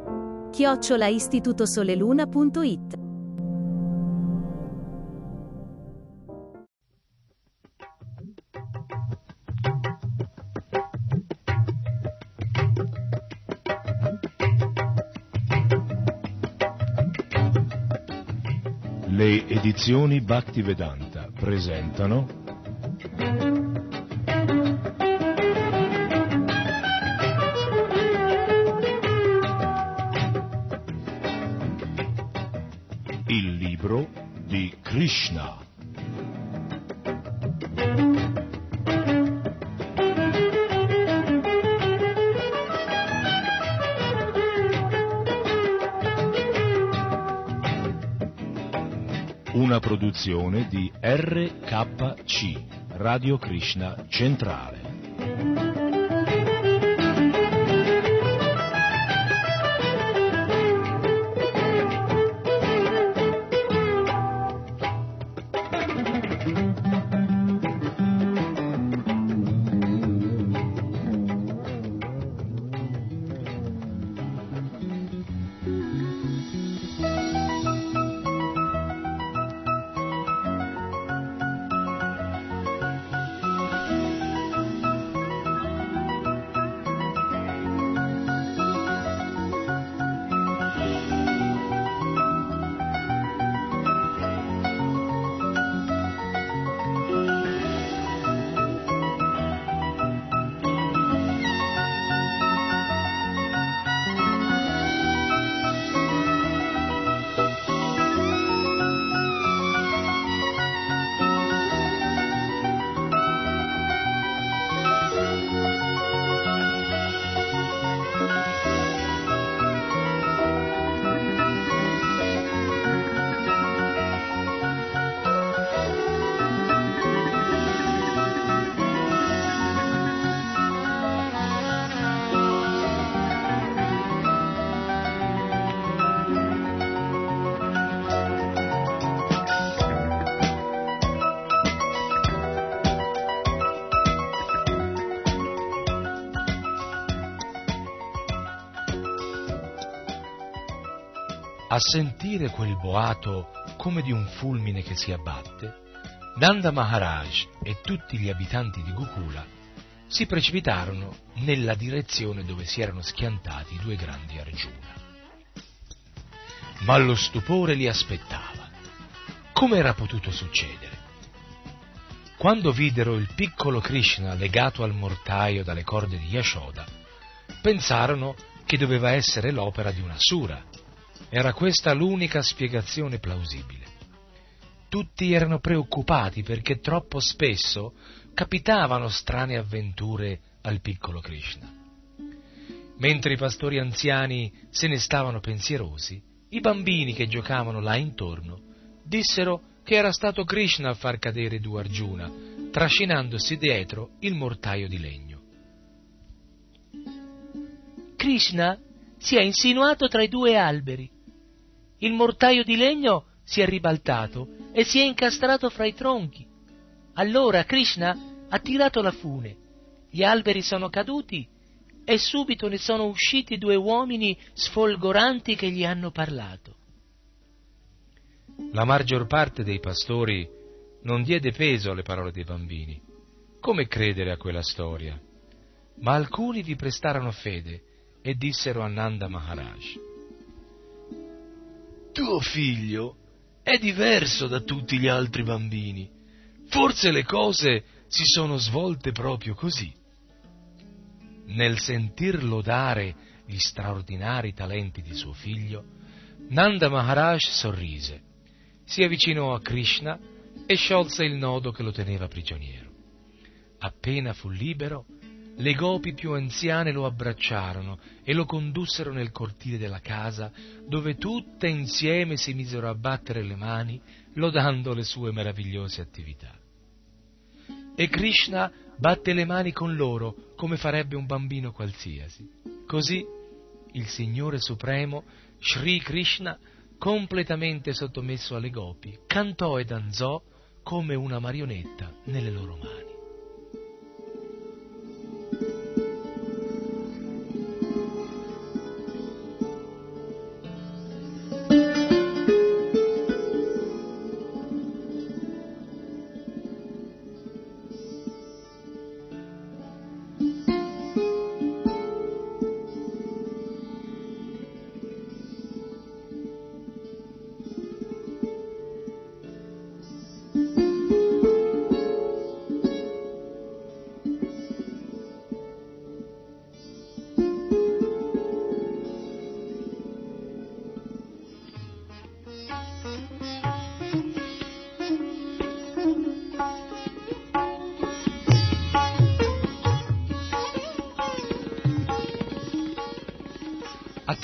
S8: Chiocciola istitutosoleluna.it
S9: Le edizioni Bhaktivedanta presentano Produzione di RKC, Radio Krishna Centrale. Quel boato come di un fulmine che si abbatte, Nanda Maharaj e tutti gli abitanti di Gokula si precipitarono nella direzione dove si erano schiantati i due grandi Arjuna. Ma lo stupore li aspettava. Come era potuto succedere? quando videro il piccolo Krishna legato al mortaio dalle corde di Yashoda, pensarono che doveva essere l'opera di una sura. Era questa l'unica spiegazione plausibile. Tutti erano preoccupati perché troppo spesso capitavano strane avventure al piccolo Krishna. Mentre i pastori anziani se ne stavano pensierosi, i bambini che giocavano là intorno dissero che era stato Krishna a far cadere due Arjuna, trascinandosi dietro il mortaio di legno.
S10: Krishna si è insinuato tra i due alberi. Il mortaio di legno si è ribaltato e si è incastrato fra i tronchi. Allora Krishna ha tirato la fune, gli alberi sono caduti e subito ne sono usciti due uomini sfolgoranti che gli hanno parlato.
S9: La maggior parte dei pastori non diede peso alle parole dei bambini. Come credere a quella storia? Ma alcuni vi prestarono fede e dissero a Nanda Maharaj,
S11: Tuo figlio è diverso da tutti gli altri bambini. Forse le cose si sono svolte proprio così
S9: nel sentir lodare gli straordinari talenti di suo figlio, Nanda Maharaj sorrise, si avvicinò a Krishna e sciolse il nodo che lo teneva prigioniero. Appena fu libero, le gopi più anziane lo abbracciarono e lo condussero nel cortile della casa, dove tutte insieme si misero a battere le mani, lodando le sue meravigliose attività. E Krishna batte le mani con loro come farebbe un bambino qualsiasi. Così il Signore Supremo, Sri Krishna, completamente sottomesso alle gopi, cantò e danzò come una marionetta nelle loro mani.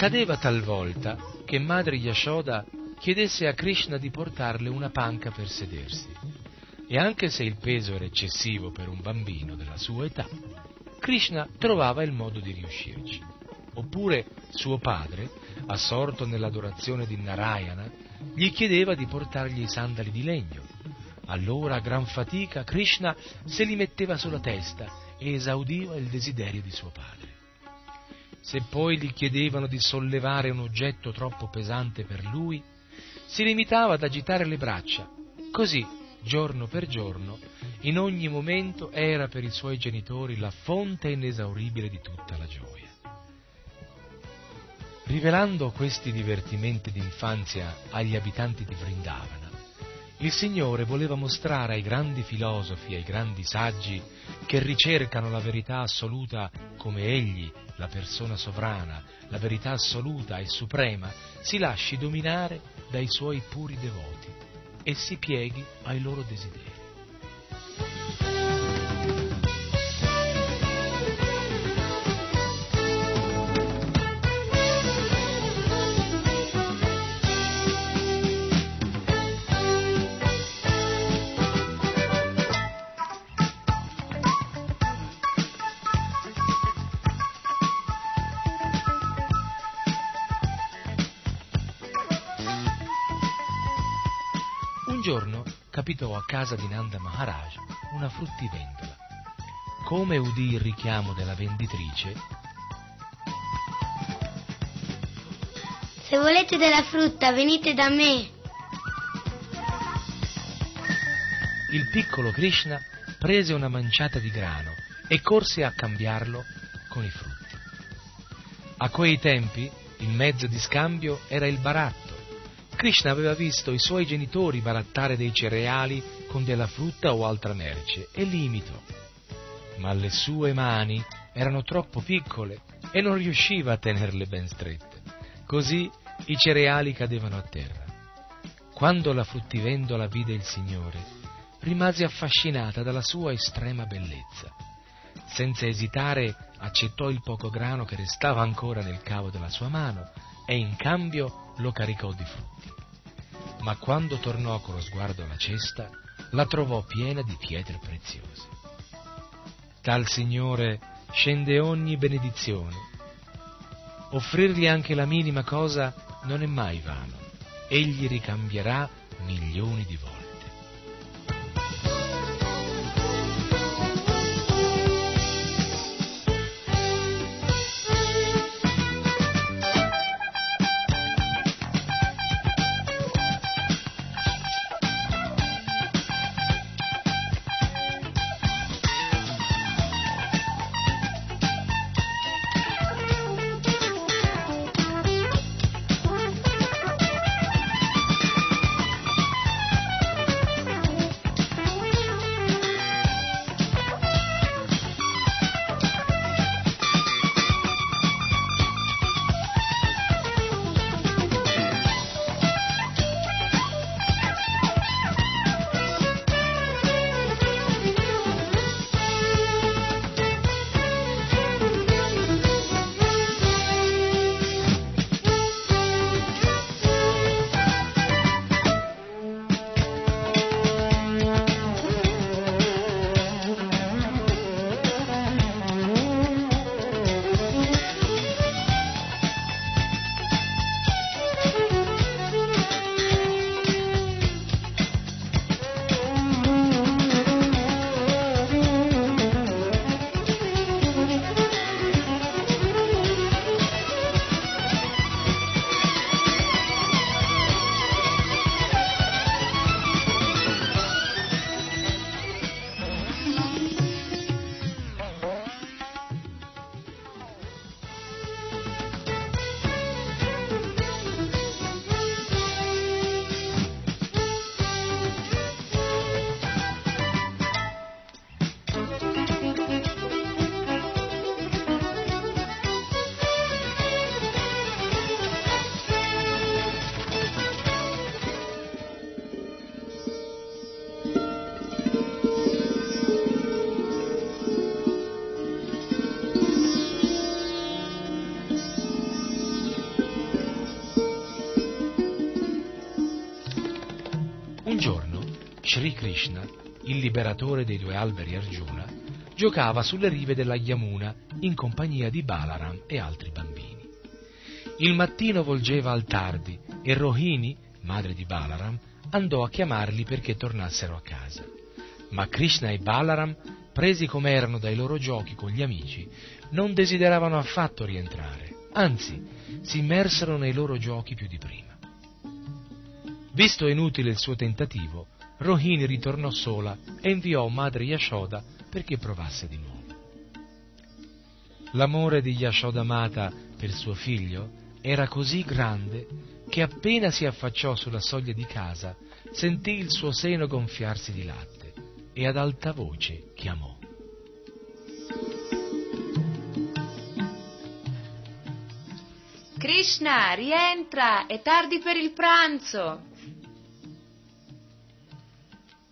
S9: Accadeva talvolta che madre Yashoda chiedesse a Krishna di portarle una panca per sedersi, e anche se il peso era eccessivo per un bambino della sua età, Krishna trovava il modo di riuscirci. Oppure suo padre, assorto nell'adorazione di Narayana, gli chiedeva di portargli i sandali di legno. Allora, a gran fatica, Krishna se li metteva sulla testa e esaudiva il desiderio di suo padre. Se poi gli chiedevano di sollevare un oggetto troppo pesante per lui, si limitava ad agitare le braccia. Così, giorno per giorno, in ogni momento era per i suoi genitori la fonte inesauribile di tutta la gioia. Rivelando questi divertimenti d'infanzia agli abitanti di Vrindavana, il Signore voleva mostrare ai grandi filosofi, ai grandi saggi, che ricercano la verità assoluta come Egli, la persona sovrana, la verità assoluta e suprema, si lasci dominare dai suoi puri devoti e si pieghi ai loro desideri. Casa di Nanda Maharaj una fruttivendola. Come udì il richiamo della venditrice,
S12: Se volete della frutta, venite da me.
S9: Il piccolo Krishna prese una manciata di grano e corse a cambiarlo con i frutti. A quei tempi il mezzo di scambio era il baratto Krishna aveva visto i suoi genitori barattare dei cereali con della frutta o altra merce e li imitò. Ma le sue mani erano troppo piccole e non riusciva a tenerle ben strette. Così i cereali cadevano a terra. Quando la fruttivendola vide il Signore, rimase affascinata dalla sua estrema bellezza. Senza esitare accettò il poco grano che restava ancora nel cavo della sua mano e in cambio lo caricò di frutti. Ma quando tornò con lo sguardo alla cesta, la trovò piena di pietre preziose. Dal Signore scende ogni benedizione. Offrirgli anche la minima cosa non è mai vano. Egli ricambierà milioni di volte. Liberatore dei due alberi Arjuna, giocava sulle rive della Yamuna in compagnia di Balaram e altri bambini. Il mattino volgeva al tardi e Rohini, madre di Balaram, andò a chiamarli perché tornassero a casa. Ma Krishna e Balaram, presi come erano dai loro giochi con gli amici, non desideravano affatto rientrare, anzi si immersero nei loro giochi più di prima. Visto inutile il suo tentativo, Rohini ritornò sola e inviò madre Yashoda perché provasse di nuovo. L'amore di Yashoda Mata per suo figlio era così grande che appena si affacciò sulla soglia di casa sentì il suo seno gonfiarsi di latte e ad alta voce chiamò.
S13: Krishna, rientra, è tardi per il pranzo.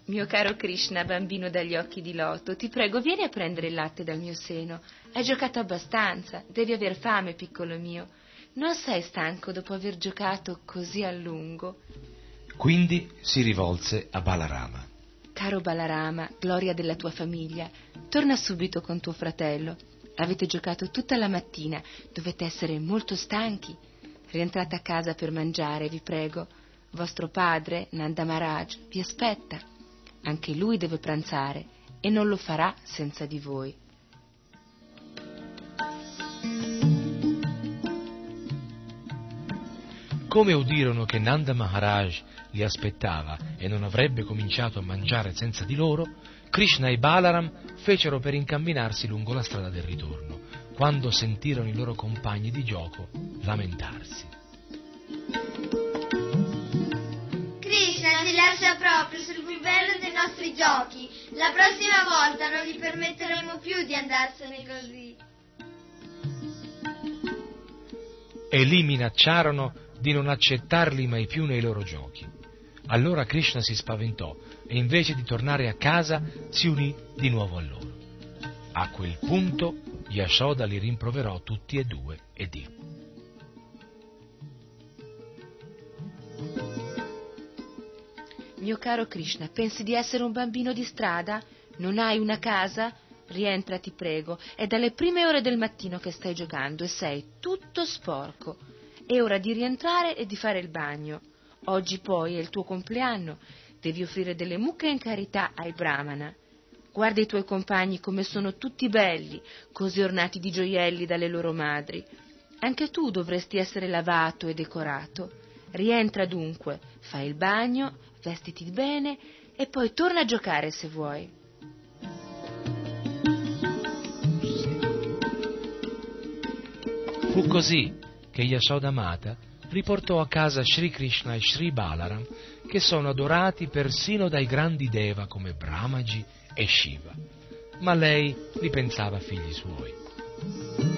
S13: Mio caro Krishna, bambino dagli occhi di loto, ti prego, vieni a prendere il latte dal mio seno. Hai giocato abbastanza, devi aver fame, piccolo mio. Non sei stanco dopo aver giocato così a lungo?
S9: Quindi si rivolse a Balarama.
S13: Caro Balarama, gloria della tua famiglia, torna subito con tuo fratello. Avete giocato tutta la mattina, dovete essere molto stanchi. Rientrate a casa per mangiare, vi prego. Vostro padre, Nanda Maharaj, vi aspetta. Anche lui deve pranzare e non lo farà senza di voi.
S9: Come udirono che Nanda Maharaj li aspettava e non avrebbe cominciato a mangiare senza di loro, Krishna e Balaram fecero per incamminarsi lungo la strada del ritorno, quando sentirono i loro compagni di gioco lamentarsi.
S12: Lascia proprio sul più bello dei nostri giochi. La prossima volta non gli permetteremo più di andarsene così.
S9: E lì minacciarono di non accettarli mai più nei loro giochi. Allora Krishna si spaventò e invece di tornare a casa si unì di nuovo a loro. A quel punto Yashoda li rimproverò tutti e due e disse
S13: Mio caro Krishna, pensi di essere un bambino di strada? Non hai una casa? Rientra, ti prego. È dalle prime ore del mattino che stai giocando e sei tutto sporco. È ora di rientrare e di fare il bagno. Oggi poi è il tuo compleanno. Devi offrire delle mucche in carità ai brahmana. Guarda i tuoi compagni come sono tutti belli, così ornati di gioielli dalle loro madri. Anche tu dovresti essere lavato e decorato. Rientra dunque, fai il bagno, vestiti bene e poi torna a giocare se vuoi.
S9: Fu così che Yashodamata riportò a casa Sri Krishna e Sri Balaram, che sono adorati persino dai grandi deva come Brahmaji e Shiva. Ma lei li pensava figli suoi.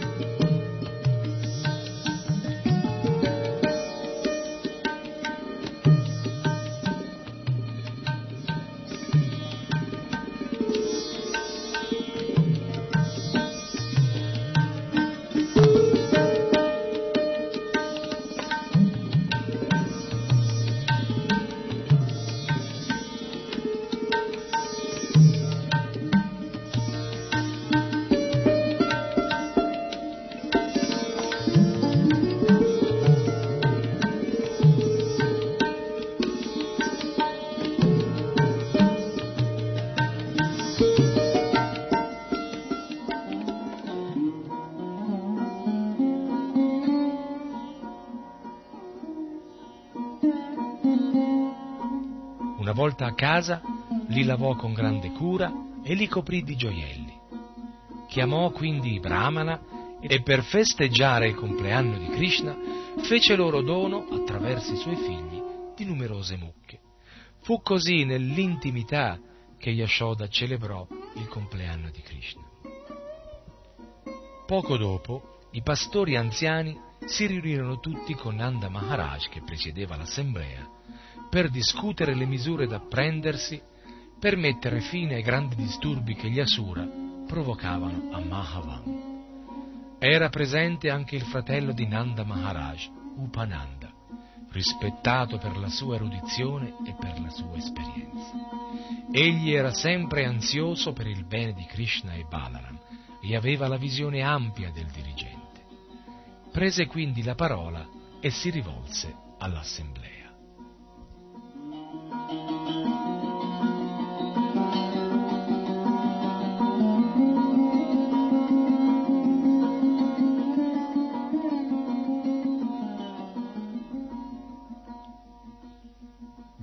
S9: Casa, li lavò con grande cura e li coprì di gioielli. Chiamò quindi Brahmana e per festeggiare il compleanno di Krishna fece loro dono, attraverso i suoi figli, di numerose mucche. Fu così nell'intimità che Yashoda celebrò il compleanno di Krishna. Poco dopo, i pastori anziani si riunirono tutti con Nanda Maharaj che presiedeva l'assemblea per discutere le misure da prendersi per mettere fine ai grandi disturbi che gli Asura provocavano a Mahavan. Era presente anche il fratello di Nanda Maharaj, Upananda, rispettato per la sua erudizione e per la sua esperienza. Egli era sempre ansioso per il bene di Krishna e Balaram e aveva la visione ampia del dirigente. Prese quindi la parola e si rivolse all'assemblea.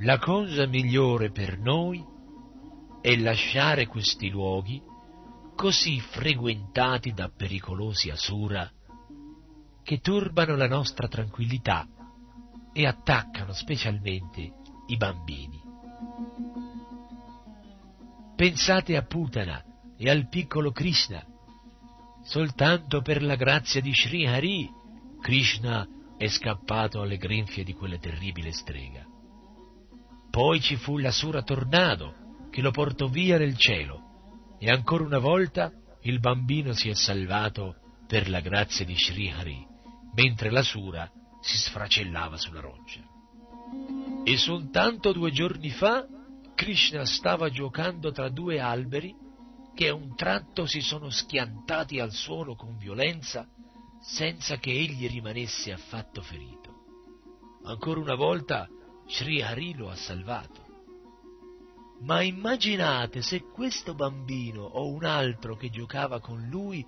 S2: La cosa migliore per noi è lasciare questi luoghi così frequentati da pericolosi asura che turbano la nostra tranquillità e attaccano specialmente i bambini. Pensate a Putana e al piccolo Krishna. Soltanto per la grazia di Sri Hari Krishna è scappato alle grinfie di quella terribile strega. Poi ci fu la Sura Tornado che lo portò via nel cielo e ancora una volta il bambino si è salvato per la grazia di Sri Hari, mentre la Sura si sfracellava sulla roccia. E soltanto due giorni fa Krishna stava giocando tra due alberi che a un tratto si sono schiantati al suolo con violenza senza che egli rimanesse affatto ferito. Ancora una volta Sri Hari lo ha salvato. Ma immaginate se questo bambino o un altro che giocava con lui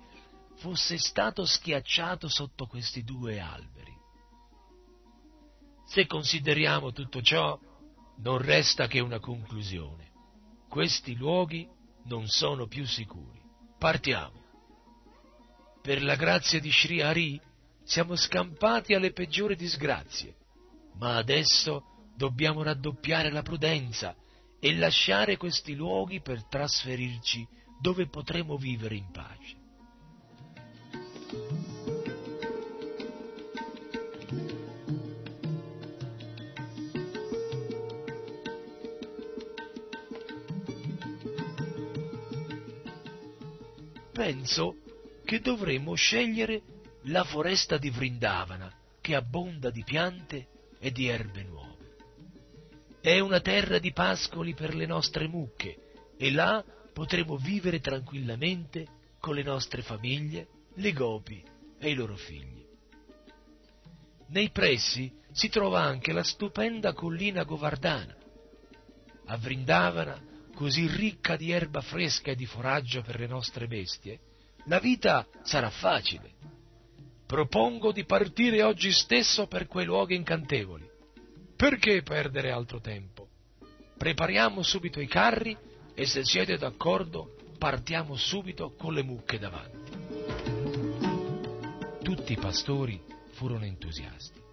S2: fosse stato schiacciato sotto questi due alberi. Se consideriamo tutto ciò, non resta che una conclusione. Questi luoghi non sono più sicuri. Partiamo. Per la grazia di Sri Hari siamo scampati alle peggiori disgrazie, ma adesso dobbiamo raddoppiare la prudenza
S9: e lasciare questi luoghi per trasferirci dove potremo vivere in pace. Penso che dovremmo scegliere la foresta di Vrindavana, che abbonda di piante e di erbe nuove. È una terra di pascoli per le nostre mucche e là potremo vivere tranquillamente con le nostre famiglie, le gopi e i loro figli. Nei pressi si trova anche la stupenda collina Govardhana. A Vrindavana, così ricca di erba fresca e di foraggio per le nostre bestie, la vita sarà facile. Propongo di partire oggi stesso per quei luoghi incantevoli. Perché perdere altro tempo? Prepariamo subito i carri e se siete d'accordo partiamo subito con le mucche davanti. Tutti i pastori furono entusiasti.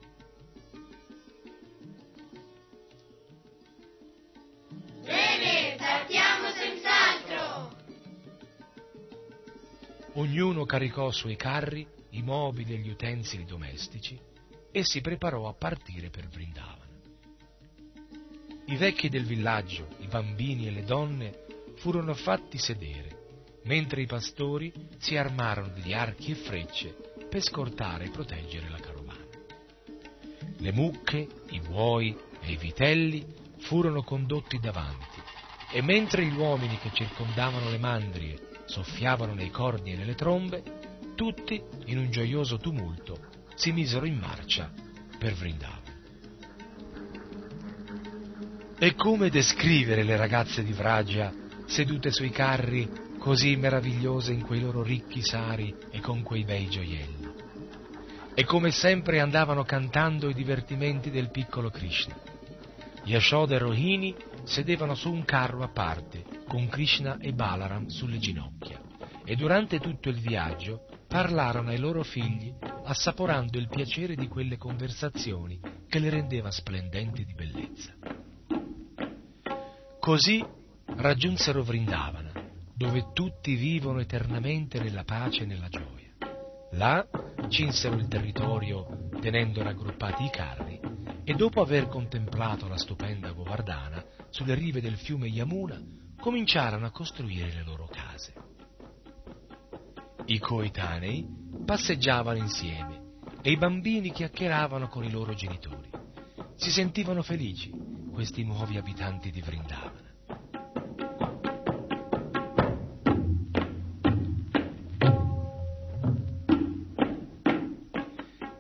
S9: Ognuno caricò sui carri i mobili e gli utensili domestici e si preparò a partire per Vrindavana. I vecchi del villaggio, i bambini e le donne furono fatti sedere, mentre i pastori si armarono di archi e frecce per scortare e proteggere la carovana. Le mucche, i buoi e i vitelli furono condotti davanti e mentre gli uomini che circondavano le mandrie soffiavano nei corni e nelle trombe, tutti, in un gioioso tumulto, si misero in marcia per Vrindavana. E come descrivere le ragazze di Vragia sedute sui carri così meravigliose in quei loro ricchi sari e con quei bei gioielli? E come sempre andavano cantando i divertimenti del piccolo Krishna. Yashoda e Rohini sedevano su un carro a parte, con Krishna e Balaram sulle ginocchia, e durante tutto il viaggio parlarono ai loro figli, assaporando il piacere di quelle conversazioni che le rendeva splendenti di bellezza. Così raggiunsero Vrindavana, dove tutti vivono eternamente nella pace e nella gioia. Là cinsero il territorio tenendo raggruppati i carri e dopo aver contemplato la stupenda Govardhana sulle rive del fiume Yamuna cominciarono a costruire le loro case. I coetanei passeggiavano insieme e i bambini chiacchieravano con i loro genitori. Si sentivano felici questi nuovi abitanti di Vrindavana.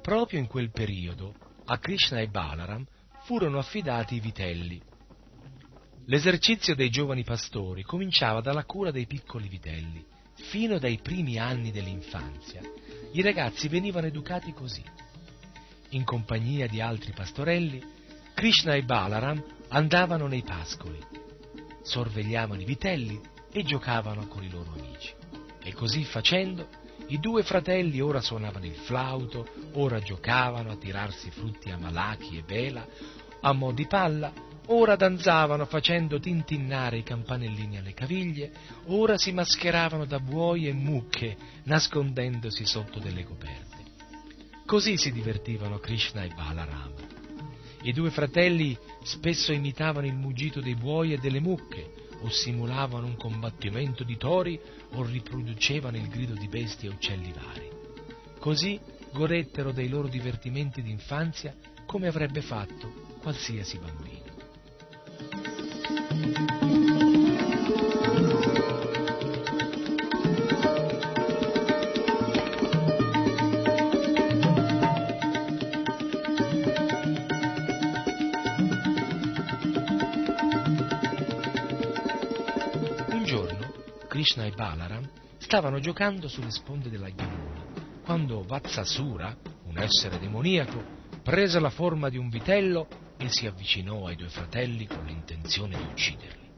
S9: Proprio in quel periodo a Krishna e Balaram furono affidati i vitelli. L'esercizio dei giovani pastori cominciava dalla cura dei piccoli vitelli. Fino dai primi anni dell'infanzia i ragazzi venivano educati così. In compagnia di altri pastorelli Krishna e Balaram andavano nei pascoli, sorvegliavano i vitelli e giocavano con i loro amici. E così facendo, i due fratelli ora suonavano il flauto, ora giocavano a tirarsi frutti a malachi e bela, a mo' di palla, ora danzavano facendo tintinnare i campanellini alle caviglie, ora si mascheravano da buoi e mucche, nascondendosi sotto delle coperte. Così si divertivano Krishna e Balarama. I due fratelli spesso imitavano il muggito dei buoi e delle mucche, o simulavano un combattimento di tori, o riproducevano il grido di bestie e uccelli vari. Così godettero dei loro divertimenti d'infanzia come avrebbe fatto qualsiasi bambino. Krishna e Balaram stavano giocando sulle sponde della Yamuna, quando Vatsasura, un essere demoniaco, prese la forma di un vitello e si avvicinò ai due fratelli con l'intenzione di ucciderli.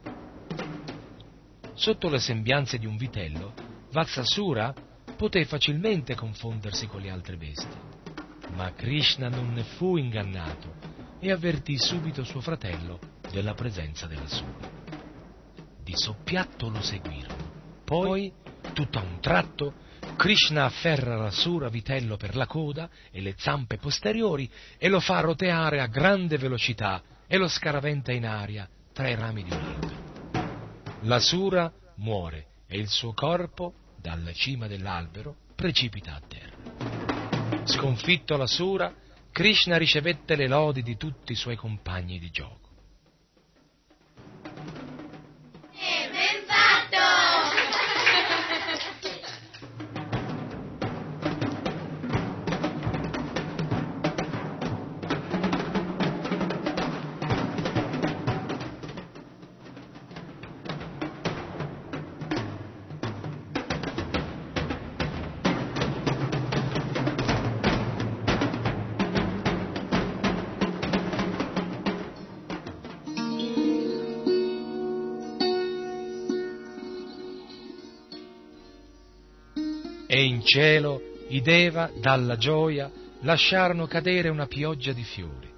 S9: Sotto le sembianze di un vitello, Vatsasura poté facilmente confondersi con le altre bestie, ma Krishna non ne fu ingannato e avvertì subito suo fratello della presenza della sua. di soppiatto lo seguirono. Poi, tutto a un tratto, Krishna afferra la sura vitello per la coda e le zampe posteriori e lo fa roteare a grande velocità e lo scaraventa in aria tra i rami di un albero. La sura muore e il suo corpo, dalla cima dell'albero, precipita a terra. Sconfitto la sura, Krishna ricevette le lodi di tutti i suoi compagni di gioco. Cielo i Deva, dalla gioia, lasciarono cadere una pioggia di fiori.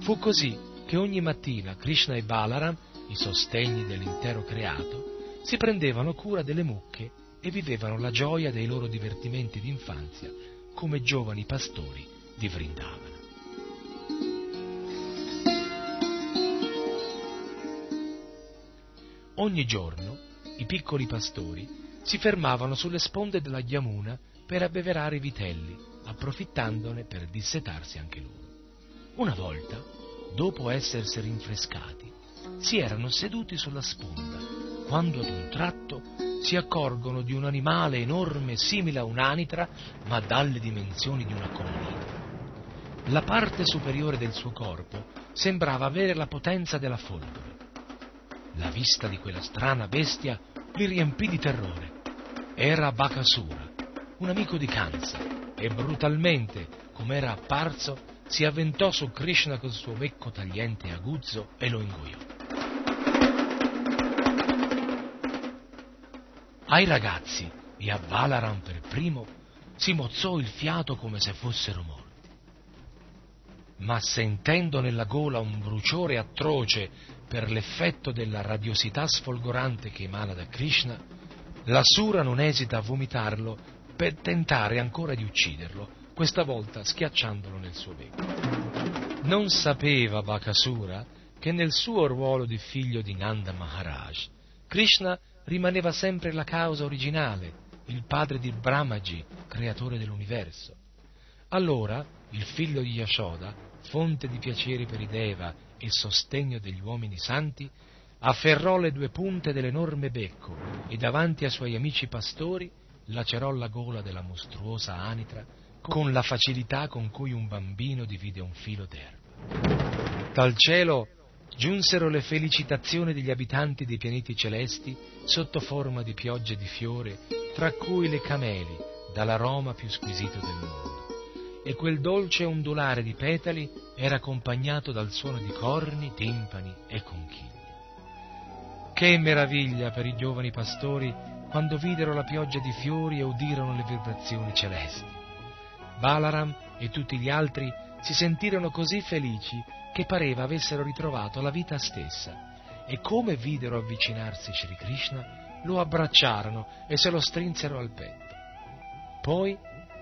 S9: Fu così che ogni mattina Krishna e Balaram, i sostegni dell'intero creato, si prendevano cura delle mucche e vivevano la gioia dei loro divertimenti d'infanzia come giovani pastori di Vrindavana. Ogni giorno i piccoli pastori si fermavano sulle sponde della Yamuna per abbeverare i vitelli, approfittandone per dissetarsi anche loro. Una volta, dopo essersi rinfrescati, si erano seduti sulla sponda, quando ad un tratto si accorgono di un animale enorme simile a un'anitra, ma dalle dimensioni di una collina. La parte superiore del suo corpo sembrava avere la potenza della folgore. La vista di quella strana bestia li riempì di terrore era Bakasura, un amico di Kansa, e brutalmente, come era apparso, si avventò su Krishna col suo becco tagliente e aguzzo e lo ingoiò. Ai ragazzi e a Balaram per primo si mozzò il fiato come se fossero morti. Ma sentendo nella gola un bruciore atroce per l'effetto della radiosità sfolgorante che emana da Krishna, la Sura non esita a vomitarlo per tentare ancora di ucciderlo, questa volta schiacciandolo nel suo becco. Non sapeva Bakasura che nel suo ruolo di figlio di Nanda Maharaj, Krishna rimaneva sempre la causa originale, il padre di Brahmaji, creatore dell'universo. Allora il figlio di Yashoda, fonte di piaceri per i Deva e sostegno degli uomini santi, afferrò le due punte dell'enorme becco e davanti ai suoi amici pastori lacerò la gola della mostruosa anitra con la facilità con cui un bambino divide un filo d'erba. Dal cielo giunsero le felicitazioni degli abitanti dei pianeti celesti sotto forma di piogge di fiore, tra cui le cameli, dall'aroma più squisito del mondo. E quel dolce ondulare di petali era accompagnato dal suono di corni, timpani e conchiglie. Che meraviglia per i giovani pastori quando videro la pioggia di fiori e udirono le vibrazioni celesti. Balaram e tutti gli altri si sentirono così felici che pareva avessero ritrovato la vita stessa e come videro avvicinarsi Sri Krishna lo abbracciarono e se lo strinsero al petto. Poi,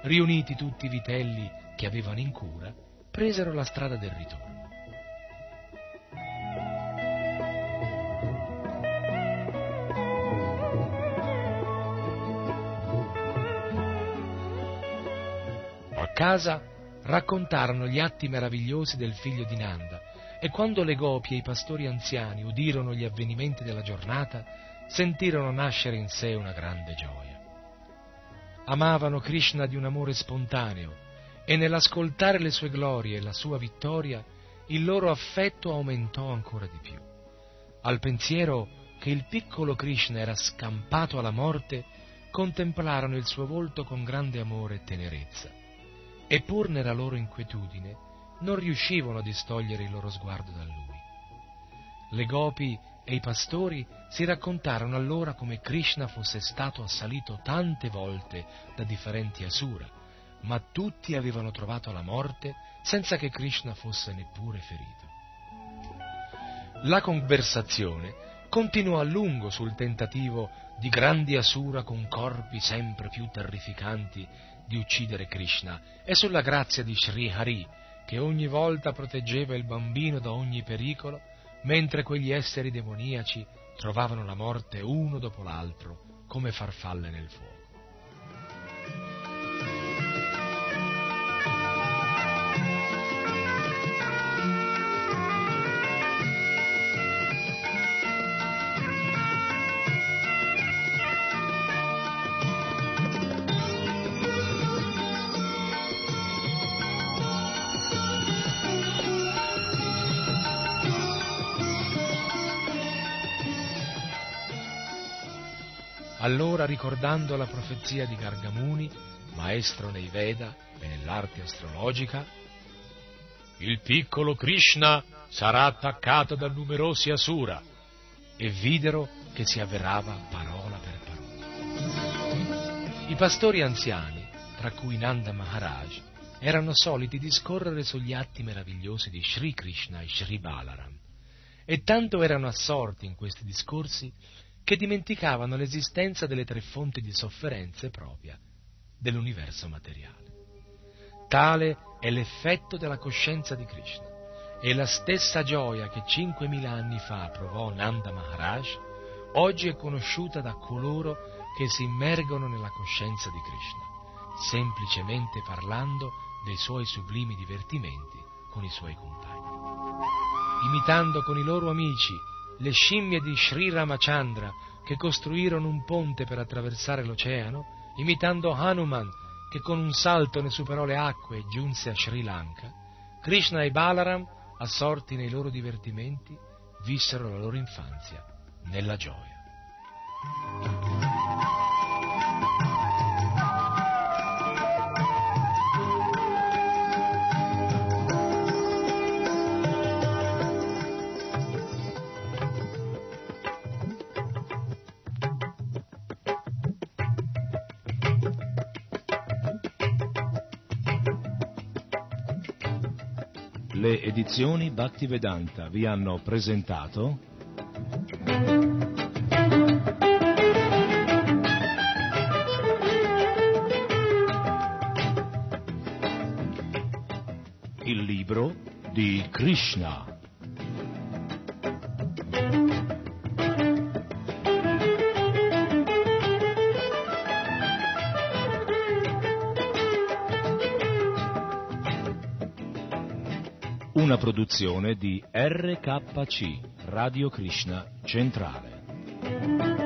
S9: riuniti tutti i vitelli che avevano in cura, presero la strada del ritorno. Casa raccontarono gli atti meravigliosi del figlio di Nanda e quando le gopi e i pastori anziani udirono gli avvenimenti della giornata, sentirono nascere in sé una grande gioia. Amavano Krishna di un amore spontaneo e nell'ascoltare le sue glorie e la sua vittoria, il loro affetto aumentò ancora di più. Al pensiero che il piccolo Krishna era scampato alla morte, contemplarono il suo volto con grande amore e tenerezza e pur nella loro inquietudine non riuscivano a distogliere il loro sguardo da lui. Le gopi e i pastori si raccontarono allora come Krishna fosse stato assalito tante volte da differenti asura, ma tutti avevano trovato la morte senza che Krishna fosse neppure ferito. La conversazione continuò a lungo sul tentativo di grandi asura con corpi sempre più terrificanti di uccidere Krishna e sulla grazia di Sri Hari, che ogni volta proteggeva il bambino da ogni pericolo, mentre quegli esseri demoniaci trovavano la morte uno dopo l'altro come farfalle nel fuoco. Ricordando la profezia di Gargamuni, maestro nei Veda e nell'arte astrologica, il piccolo Krishna sarà attaccato da numerosi asura, e videro che si avverava parola per parola. I pastori anziani, tra cui Nanda Maharaj, erano soliti discorrere sugli atti meravigliosi di Sri Krishna e Sri Balaram, e tanto erano assorti in questi discorsi che dimenticavano l'esistenza delle tre fonti di sofferenze propria dell'universo materiale. Tale è l'effetto della coscienza di Krishna e la stessa gioia che 5.000 anni fa provò Nanda Maharaj oggi è conosciuta da coloro che si immergono nella coscienza di Krishna, semplicemente parlando dei suoi sublimi divertimenti con i suoi compagni. Imitando con i loro amici le scimmie di Sri Ramachandra che costruirono un ponte per attraversare l'oceano, imitando Hanuman che con un salto ne superò le acque e giunse a Sri Lanka, Krishna e Balaram, assorti nei loro divertimenti, vissero la loro infanzia nella gioia.
S14: Le edizioni Bhaktivedanta vi hanno presentato il libro di Krishna. Una produzione di RKC, Radio Krishna Centrale.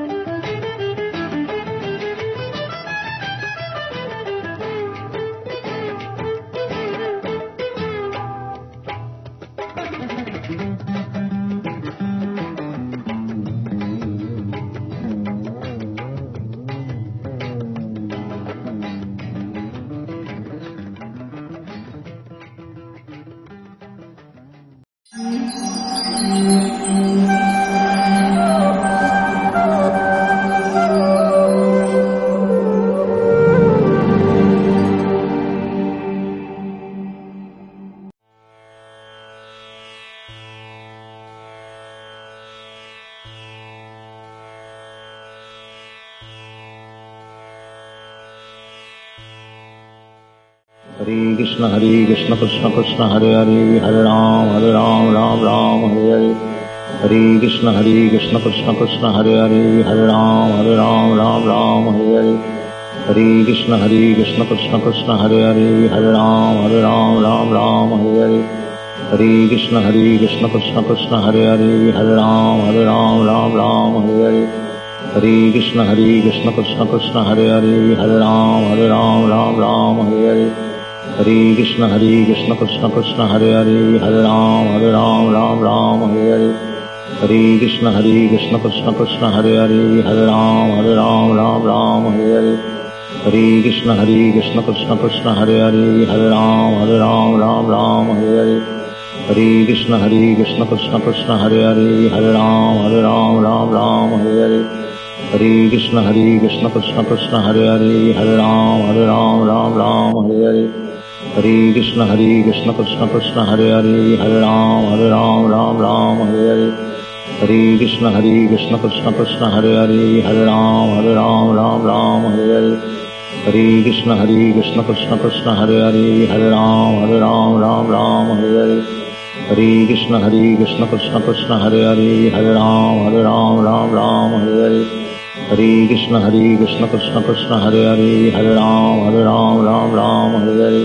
S15: Krishna Hare कृष्ण कृष्ण कृष्ण हरे हरे हरे राम Hare राम राम राम हरे हरे हरे कृष्ण Hare कृष्ण कृष्ण कृष्ण हरे हरे हरे राम Hare राम राम राम हरे हरे हरे कृष्ण Hare कृष्ण कृष्ण कृष्ण हरे हरे हरे राम Hare राम राम राम हरे हरे हरे कृष्ण Hare कृष्ण कृष्ण कृष्ण हरे हरे हरे राम Hare राम राम राम हरे हरे हरे कृष्ण Hare कृष्ण कृष्ण कृष्ण हरे हरे हरे राम Hare राम राम राम हरे हरे ہری کشن ہری کشن کشن کشن ہر ہری ہر رام ہر رام رام رام ہر ہری ہری کشن ہری کشن کشن کشن ہر ہری ہر رام ہر رام رام رام ہر ہری ہری کشن ہری کشن کشن کشن ہر ہری ہر رام ہر رام رام رام ہر ہری ہری کشن ہری کشن کشن کشن ہر ہری ہر رام ہر رام رام رام ہر ہری ہری کشن ہری کشن کشن کشن ہر ہری ہر رام ہر رام رام رام ہر ہری ہری کشن ہری کشن کشن کشن ہر ہرے ہر رام ہر رام رام رام ہر ہرے ہری کشن ہری کشن کشن کشن ہر ہرے ہر رام ہر رام رام رام ہر ہرے ہری کشن ہری کشن کشن کشن ہر ہرے ہر رام ہر رام رام رام ہر ہرے ہری کشن ہری کشن کشن کشن ہر ہرے ہر رام ہر رام رام رام ہر ہرے ہری کشن ہری کشن کشن کشن ہر ہرے ہر رام ہر رام رام رام ہر ہرے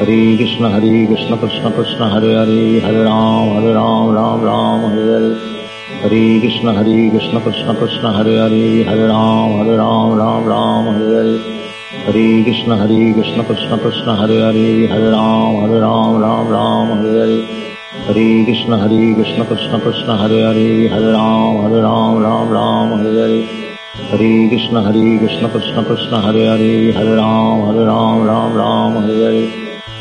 S15: Hare Krishna Hare Krishna Krishna Krishna Hare Hare Hare Ram Hare Ram Ram Ram Hare Hare Hare Krishna Hare Krishna Krishna Krishna Hare Hare Hare Ram Hare Ram Ram Ram Hare Hare Hare Krishna Hare Krishna Krishna Krishna Hare Hare Hare Ram Hare Ram Ram Ram Hare Hare Hare Krishna Hare Krishna Krishna Krishna Hare Hare Hare Ram Hare Ram Ram Ram Hare Hare Hare Krishna Hare Krishna Krishna Krishna Hare Hare Hare Ram Hare Ram Ram Ram Hare Hare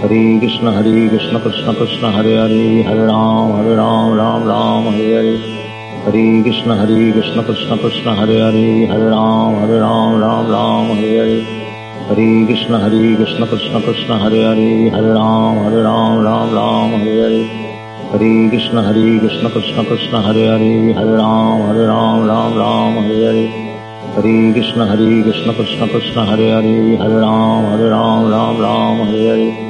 S15: Hare Krishna Hare Krishna Krishna Krishna Hare Hare Hare Ram Hare Ram Ram Ram Hare Hare Hare Krishna Hare Krishna Krishna Krishna Hare Hare Hare Ram Hare Ram Ram Ram Hare Hare Hare Krishna Hare Krishna Krishna Krishna Hare Hare Hare Ram Hare Ram Ram Ram Hare Hare Hare Krishna Hare Krishna Krishna Krishna Hare Hare Hare Ram Hare Ram Ram Ram Hare Hare Hare Krishna Hare Krishna Krishna Krishna Hare Hare Hare Ram Hare Ram Ram Ram Hare Hare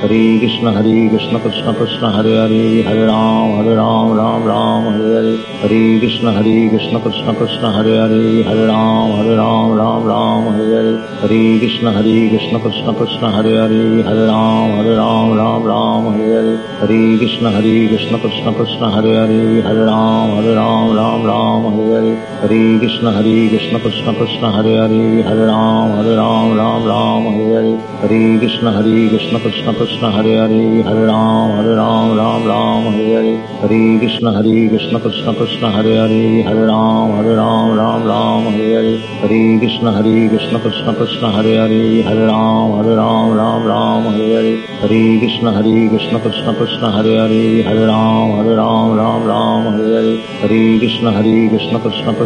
S15: Hare Krishna Hare Krishna Krishna Krishna Hare Hare Hare Ram Hare Ram Ram Ram Hare Hare Hare Krishna Hare Krishna Krishna Krishna Hare Hare Hare Ram Hare Ram Ram Ram Hare Hare Hare Krishna Hare Krishna Krishna Krishna Hare Hare Hare Ram Hare Ram Ram Ram Hare Hare Hare Krishna Hare Krishna Krishna Krishna Hare Hare Hare Ram Hare Ram Ram Ram Hare Hare Hare Krishna Hare Krishna Krishna Krishna Hare Hare Hare Ram Hare Ram Ram Ram Hare Hare Hare Krishna Hare Krishna Krishna Krishna Hare Hare Hare Ram Hare Ram Ram Ram Hare Hare Hare Krishna Hare Krishna Krishna Krishna Hare Hare Hare Ram Hare Ram Ram Ram Hare Hare Hare Krishna Hare Krishna Krishna Krishna Hare Hare Hare Ram Hare Ram Ram Ram Hare Hare Hare Krishna Hare Krishna Krishna Krishna Hare Hare Hare Ram Hare Ram Ram Ram Hare Hare Hare Krishna Hare Krishna Krishna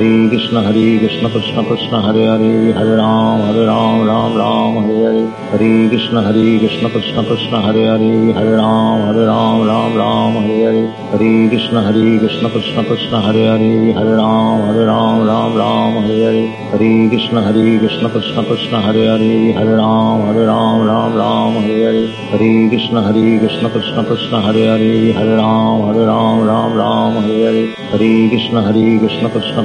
S15: Hare Hare Krishna Hare Krishna Krishna Krishna Hare Hare Hare Ram Hare Ram Ram Ram Hare Hare Hare Krishna Hare Krishna Krishna Krishna Hare Hare Hare Ram Hare Ram Ram Ram Hare Hare Hare Krishna Hare Krishna Krishna Krishna Hare Hare Hare Ram Hare Ram Ram Ram Hare Hare Hare Krishna Hare Krishna Krishna Krishna Hare Hare Hare Ram Hare Ram Ram Ram Hare Hare Hare Krishna Hare Krishna Krishna Krishna Hare Hare Hare Ram Hare Ram Ram Ram Hare Hare Hare Krishna Hare Krishna Krishna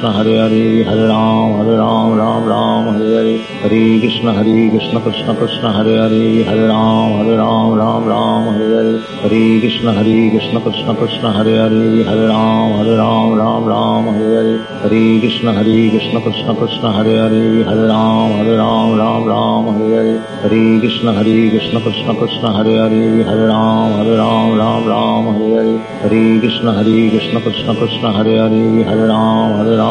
S15: Hare Hare Hare Ram Hare Ram Ram Ram Hare Hare Hare Krishna Hare Krishna Krishna Krishna Hare Hare Hare Ram Hare Ram Ram Ram Hare Hare Hare Krishna Hare Krishna Krishna Krishna Hare Hare Hare Ram Hare Ram Ram Ram Hare Hare Hare Krishna Hare Krishna Krishna Krishna Hare Hare Hare Ram Hare Ram Ram Ram Hare Hare Hare Krishna Hare Krishna Krishna Krishna Hare Hare Hare Ram Hare Ram Ram Ram Hare Hare Hare Krishna Hare Krishna Krishna Krishna Hare Hare Hare Ram Hare Ram Ram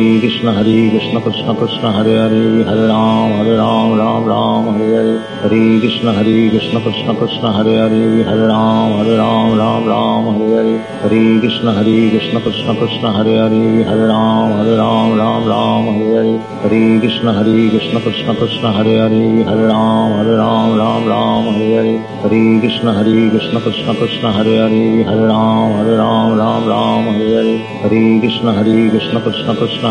S15: Krishna Krishna Krishna Hare Hare Hare Ram Hare Ram Ram Ram Hare Hare Hare Krishna Hare Krishna Krishna Krishna Hare Hare Hare Ram Hare Ram Ram Ram Hare Hare Hare Krishna Hare Krishna Krishna Krishna Hare Hare Hare Ram Hare Ram Ram Ram Hare Hare Hare Krishna Hare Krishna Krishna Krishna Hare Hare Hare Ram Hare Ram Ram Ram Hare Hare Hare Krishna Hare Krishna Krishna Krishna Hare Hare Hare Ram Hare Ram Ram Ram Hare Hare Hare Krishna Hare Krishna Krishna Krishna Hare Hare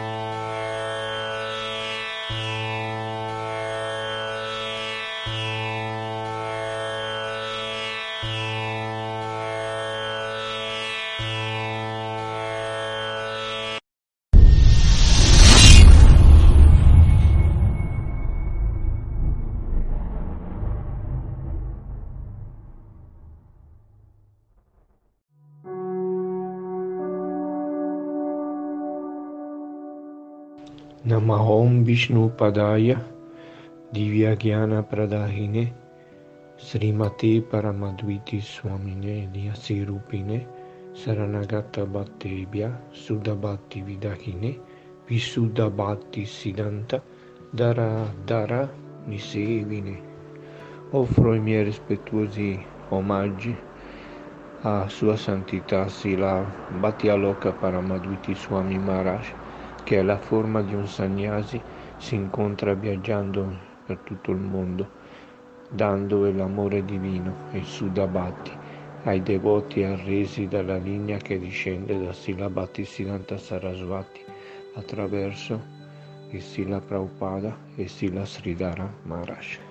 S16: Divyagyana Pradahine Srimati Paramadviti Swamine Rupine Saranagata Bhattebhya Sudabhatti Vidahine Visudabhatti Siddhanta Dara Dara Nisevine. Offro i miei rispettuosi omaggi a Sua Santità Sila Bhattialoka Paramadviti Swami Maharaj, che è la forma di un sannyasi, si incontra viaggiando per tutto il mondo, dando l'amore divino, il Sudabhatti, ai devoti arresi dalla linea che discende da Sila Bhattisiddhanta Sarasvati attraverso il Sila Prabhupada e Sila Sridhara Maharaj.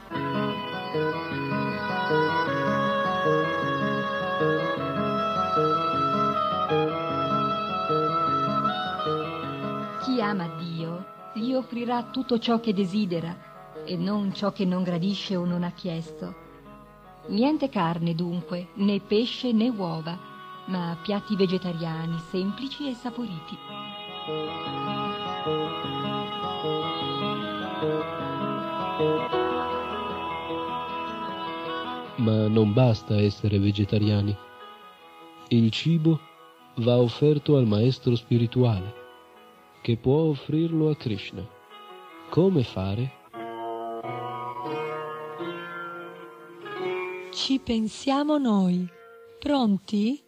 S17: Chi ama Dio gli offrirà tutto ciò che desidera e non ciò che non gradisce o non ha chiesto. Niente carne dunque, né pesce né uova, ma piatti vegetariani semplici e saporiti.
S18: Ma non basta essere vegetariani. Il cibo va offerto al maestro spirituale, che può offrirlo a Krishna. Come fare?
S19: Ci pensiamo noi. Pronti?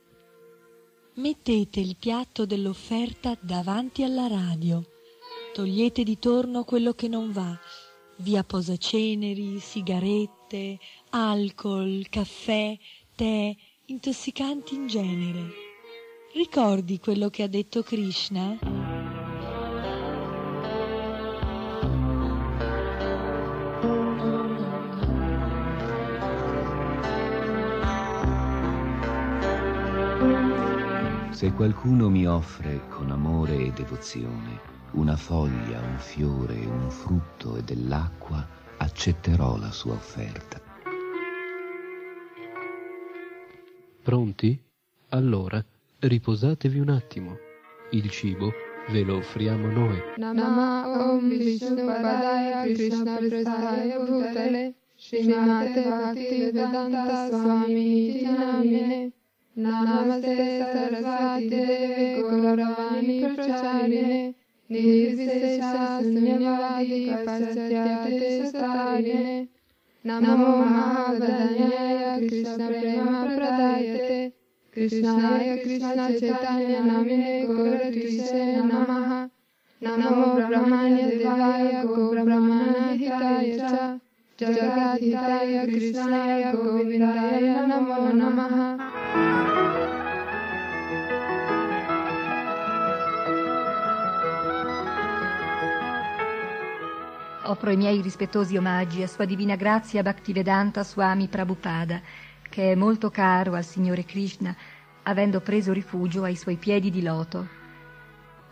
S19: Mettete il piatto dell'offerta davanti alla radio. Togliete di torno quello che non va. Via posaceneri, sigarette, alcol, caffè, tè, intossicanti in genere. Ricordi quello che ha detto Krishna?
S20: Se qualcuno mi offre con amore e devozione una foglia, un fiore, un frutto e dell'acqua, accetterò la sua offerta.
S18: Pronti? Allora riposatevi un attimo. Il cibo ve lo offriamo noi.
S21: Nama Om Vishnu Padaya Krishna Prasaya Bhutale Srimate Bhakti Vedanta Swami Namine Namaste Sarasvati Deve Gauravani Pracharine Nirvisesha Sunyavadi Pachatyate Satarine نم مہادیا گوشن دیہاتا جوب نم
S17: Offro i miei rispettosi omaggi a Sua Divina Grazia Bhaktivedanta Swami Prabhupada, che è molto caro al Signore Krishna, avendo preso rifugio ai suoi piedi di loto.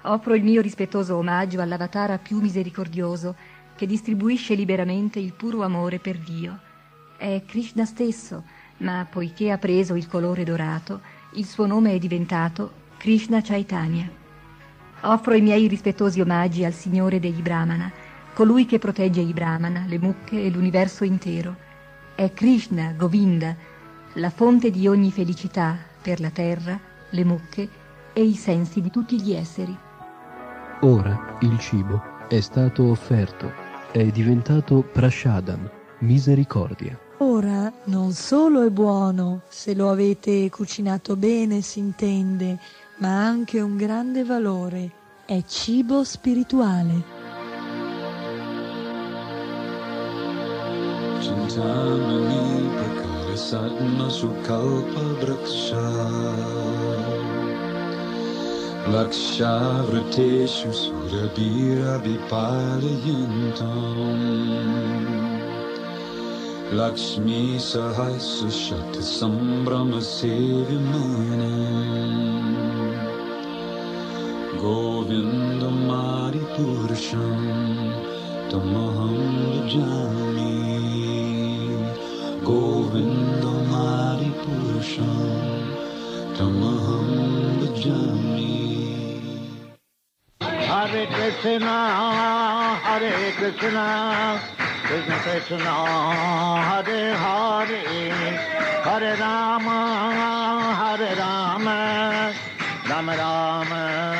S17: Offro il mio rispettoso omaggio all'avatara più misericordioso, che distribuisce liberamente il puro amore per Dio. È Krishna stesso, ma poiché ha preso il colore dorato, il suo nome è diventato Krishna Chaitanya. Offro i miei rispettosi omaggi al Signore degli Brahmana, colui che protegge i Brahmana, le mucche e l'universo intero. È Krishna, Govinda, la fonte di ogni felicità per la terra, le mucche e i sensi di tutti gli esseri.
S18: Ora il cibo è stato offerto, è diventato prashadam, misericordia.
S19: Ora non solo è buono, se lo avete cucinato bene si intende, ma ha anche un grande valore. È cibo spirituale.
S22: चिन्तामणि प्रकरसत्मसुकल्पवृक्षा लक्षावृतेषु सुरभिरविपालयन्तम् लक्ष्मी सहस्रशतसम्भ्रमसेव्यमानम् गोविन्दमारिपुरुषं तमहं भजामि गोविन्दमारिपुरुषं तमहं भजामि
S23: Hare Krishna, Hare Krishna, Krishna Krishna, Hare Hare, Hare Rama, Hare Rama, Rama Rama,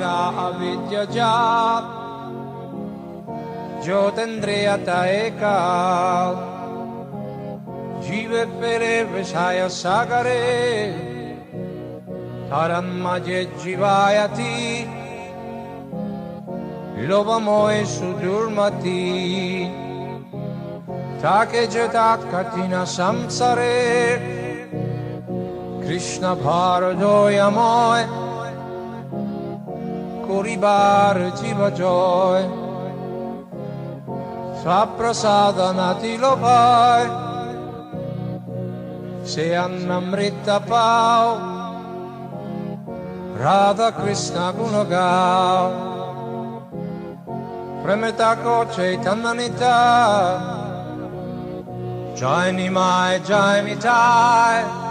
S24: सारिरा अविद्य जात ज्योतिन्द्रियता एका जीवे पेरे विषाय सागरे तरन्मजे जीवायति लोभमोय सुदुर्मति ताके जतात कठिन संसारे कृष्ण भारदोयमय puribar jiva joy. Saprasadana se Seannamrita pau Radha Krishna gunagau Premetako chaitananita Jai Nimai Jai Mitai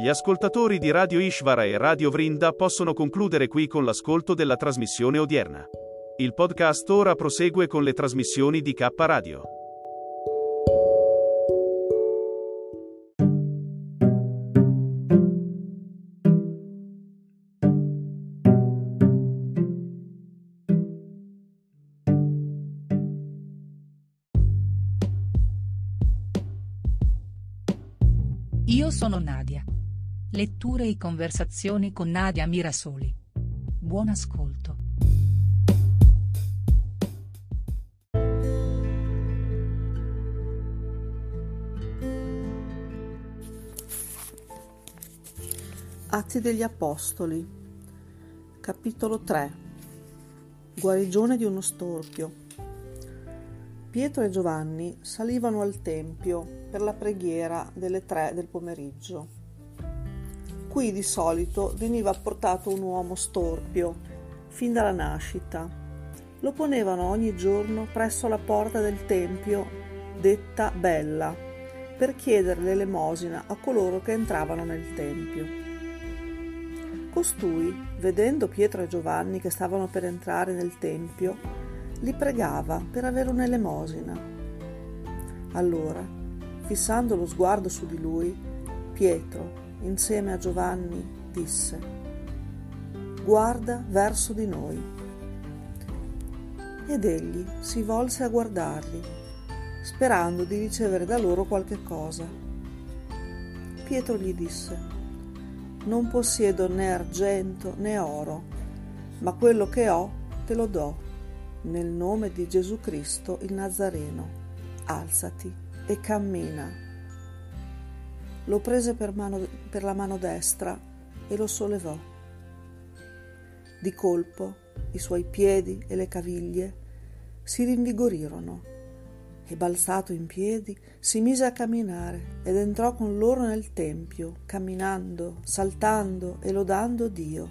S25: Gli ascoltatori di Radio Ishvara e Radio Vrinda possono concludere qui con l'ascolto della trasmissione odierna. Il podcast ora prosegue con le trasmissioni di K Radio.
S26: Io sono Nadia. Letture e conversazioni con Nadia Mirasoli. Buon ascolto.
S27: Atti degli Apostoli, capitolo 3 Guarigione di uno storpio. Pietro e Giovanni salivano al Tempio per la preghiera delle tre del pomeriggio. Qui di solito veniva portato un uomo storpio, fin dalla nascita. Lo ponevano ogni giorno presso la porta del Tempio, detta Bella, per chiedere l'elemosina a coloro che entravano nel Tempio. Costui, vedendo Pietro e Giovanni che stavano per entrare nel Tempio, li pregava per avere un'elemosina. Allora, fissando lo sguardo su di lui, Pietro, insieme a Giovanni, disse, Guarda verso di noi. Ed egli si volse a guardarli, sperando di ricevere da loro qualche cosa. Pietro gli disse, Non possiedo né argento né oro, ma quello che ho te lo do nel nome di Gesù Cristo il Nazareno, alzati e cammina. Lo prese per, mano, per, la mano destra e lo sollevò. Di colpo i suoi piedi e le caviglie si rinvigorirono e balzato in piedi si mise a camminare ed entrò con loro nel tempio, camminando, saltando e lodando Dio.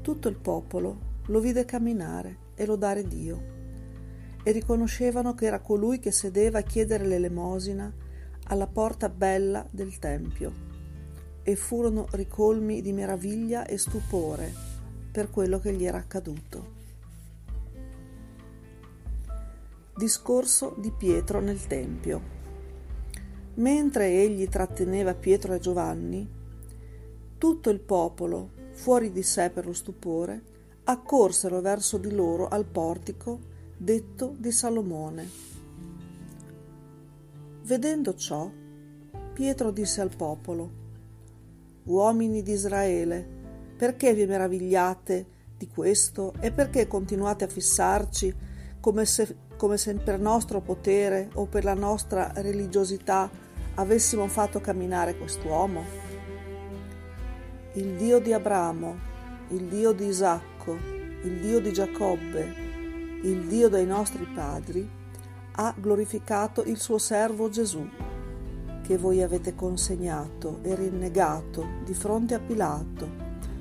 S27: Tutto il popolo lo vide camminare e lodare Dio e riconoscevano che era colui che sedeva a chiedere l'elemosina alla porta bella del Tempio e furono ricolmi di meraviglia e stupore per quello che gli era accaduto. Discorso di Pietro nel Tempio Mentre egli tratteneva Pietro e Giovanni, tutto il popolo, fuori di sé per lo stupore, accorsero verso di loro al portico detto di Salomone. Vedendo ciò, Pietro disse al popolo, Uomini di Israele, perché vi meravigliate di questo e perché continuate a fissarci come se, come se per nostro potere o per la nostra religiosità avessimo fatto camminare quest'uomo? Il Dio di Abramo, il Dio di Isacco, il Dio di Giacobbe, il Dio dei nostri padri, ha glorificato il suo servo Gesù, che voi avete consegnato e rinnegato di fronte a Pilato,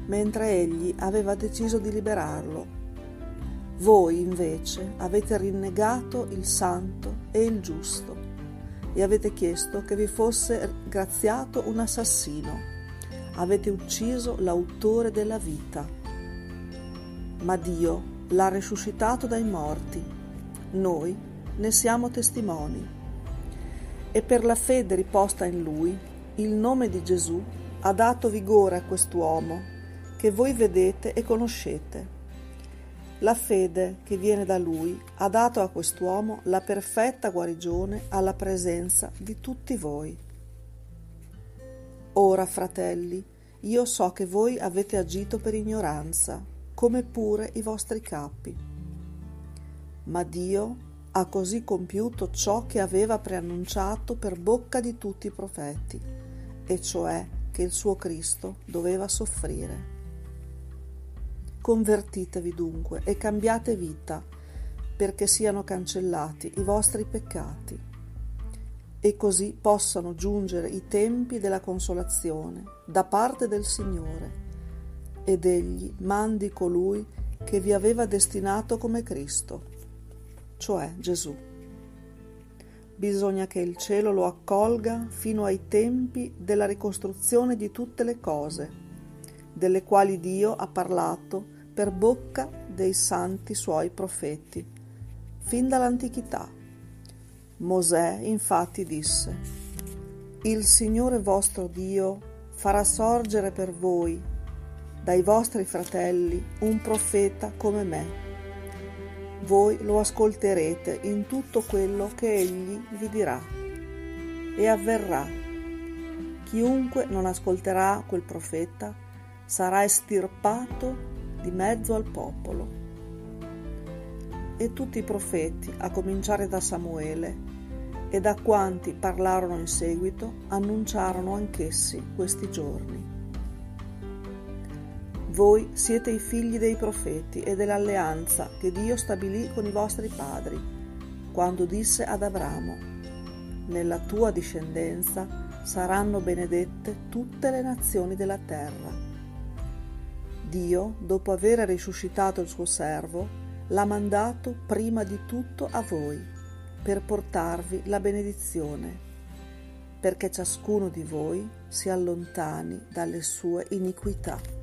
S27: mentre egli aveva deciso di liberarlo. Voi invece avete rinnegato il santo e il giusto e avete chiesto che vi fosse graziato un assassino. Avete ucciso l'autore della vita. Ma Dio l'ha risuscitato dai morti. Noi ne siamo testimoni. E per la fede riposta in Lui, il nome di Gesù ha dato vigore a quest'uomo che voi vedete e conoscete. La fede che viene da Lui ha dato a quest'uomo la perfetta guarigione alla presenza di tutti voi. Ora, fratelli, io so che voi avete agito per ignoranza, come pure i vostri capi. Ma Dio ha così compiuto ciò che aveva preannunciato per bocca di tutti i profeti, e cioè che il suo Cristo doveva soffrire. Convertitevi dunque e cambiate vita, perché siano cancellati i vostri peccati, e così possano giungere i tempi della consolazione da parte del Signore, ed egli mandi colui che vi aveva destinato come Cristo, cioè Gesù. Bisogna che il cielo lo accolga fino ai tempi della ricostruzione di tutte le cose, delle quali Dio ha parlato per bocca dei santi suoi profeti, fin dall'antichità. Mosè infatti disse, Il Signore vostro Dio farà sorgere per voi, dai vostri fratelli, un profeta come me. Voi lo ascolterete in tutto quello che egli vi dirà. E avverrà. Chiunque non ascolterà quel profeta sarà estirpato di mezzo al popolo. E tutti i profeti, a cominciare da Samuele, e da quanti parlarono in seguito, annunciarono anch'essi questi giorni. Voi siete i figli dei profeti e dell'alleanza che Dio stabilì con i vostri padri, quando disse ad Abramo, nella tua discendenza saranno benedette tutte le nazioni della terra Dio, dopo aver risuscitato il suo servo, l'ha mandato prima di tutto a voi, per portarvi la benedizione, perché ciascuno di voi si allontani dalle sue iniquità.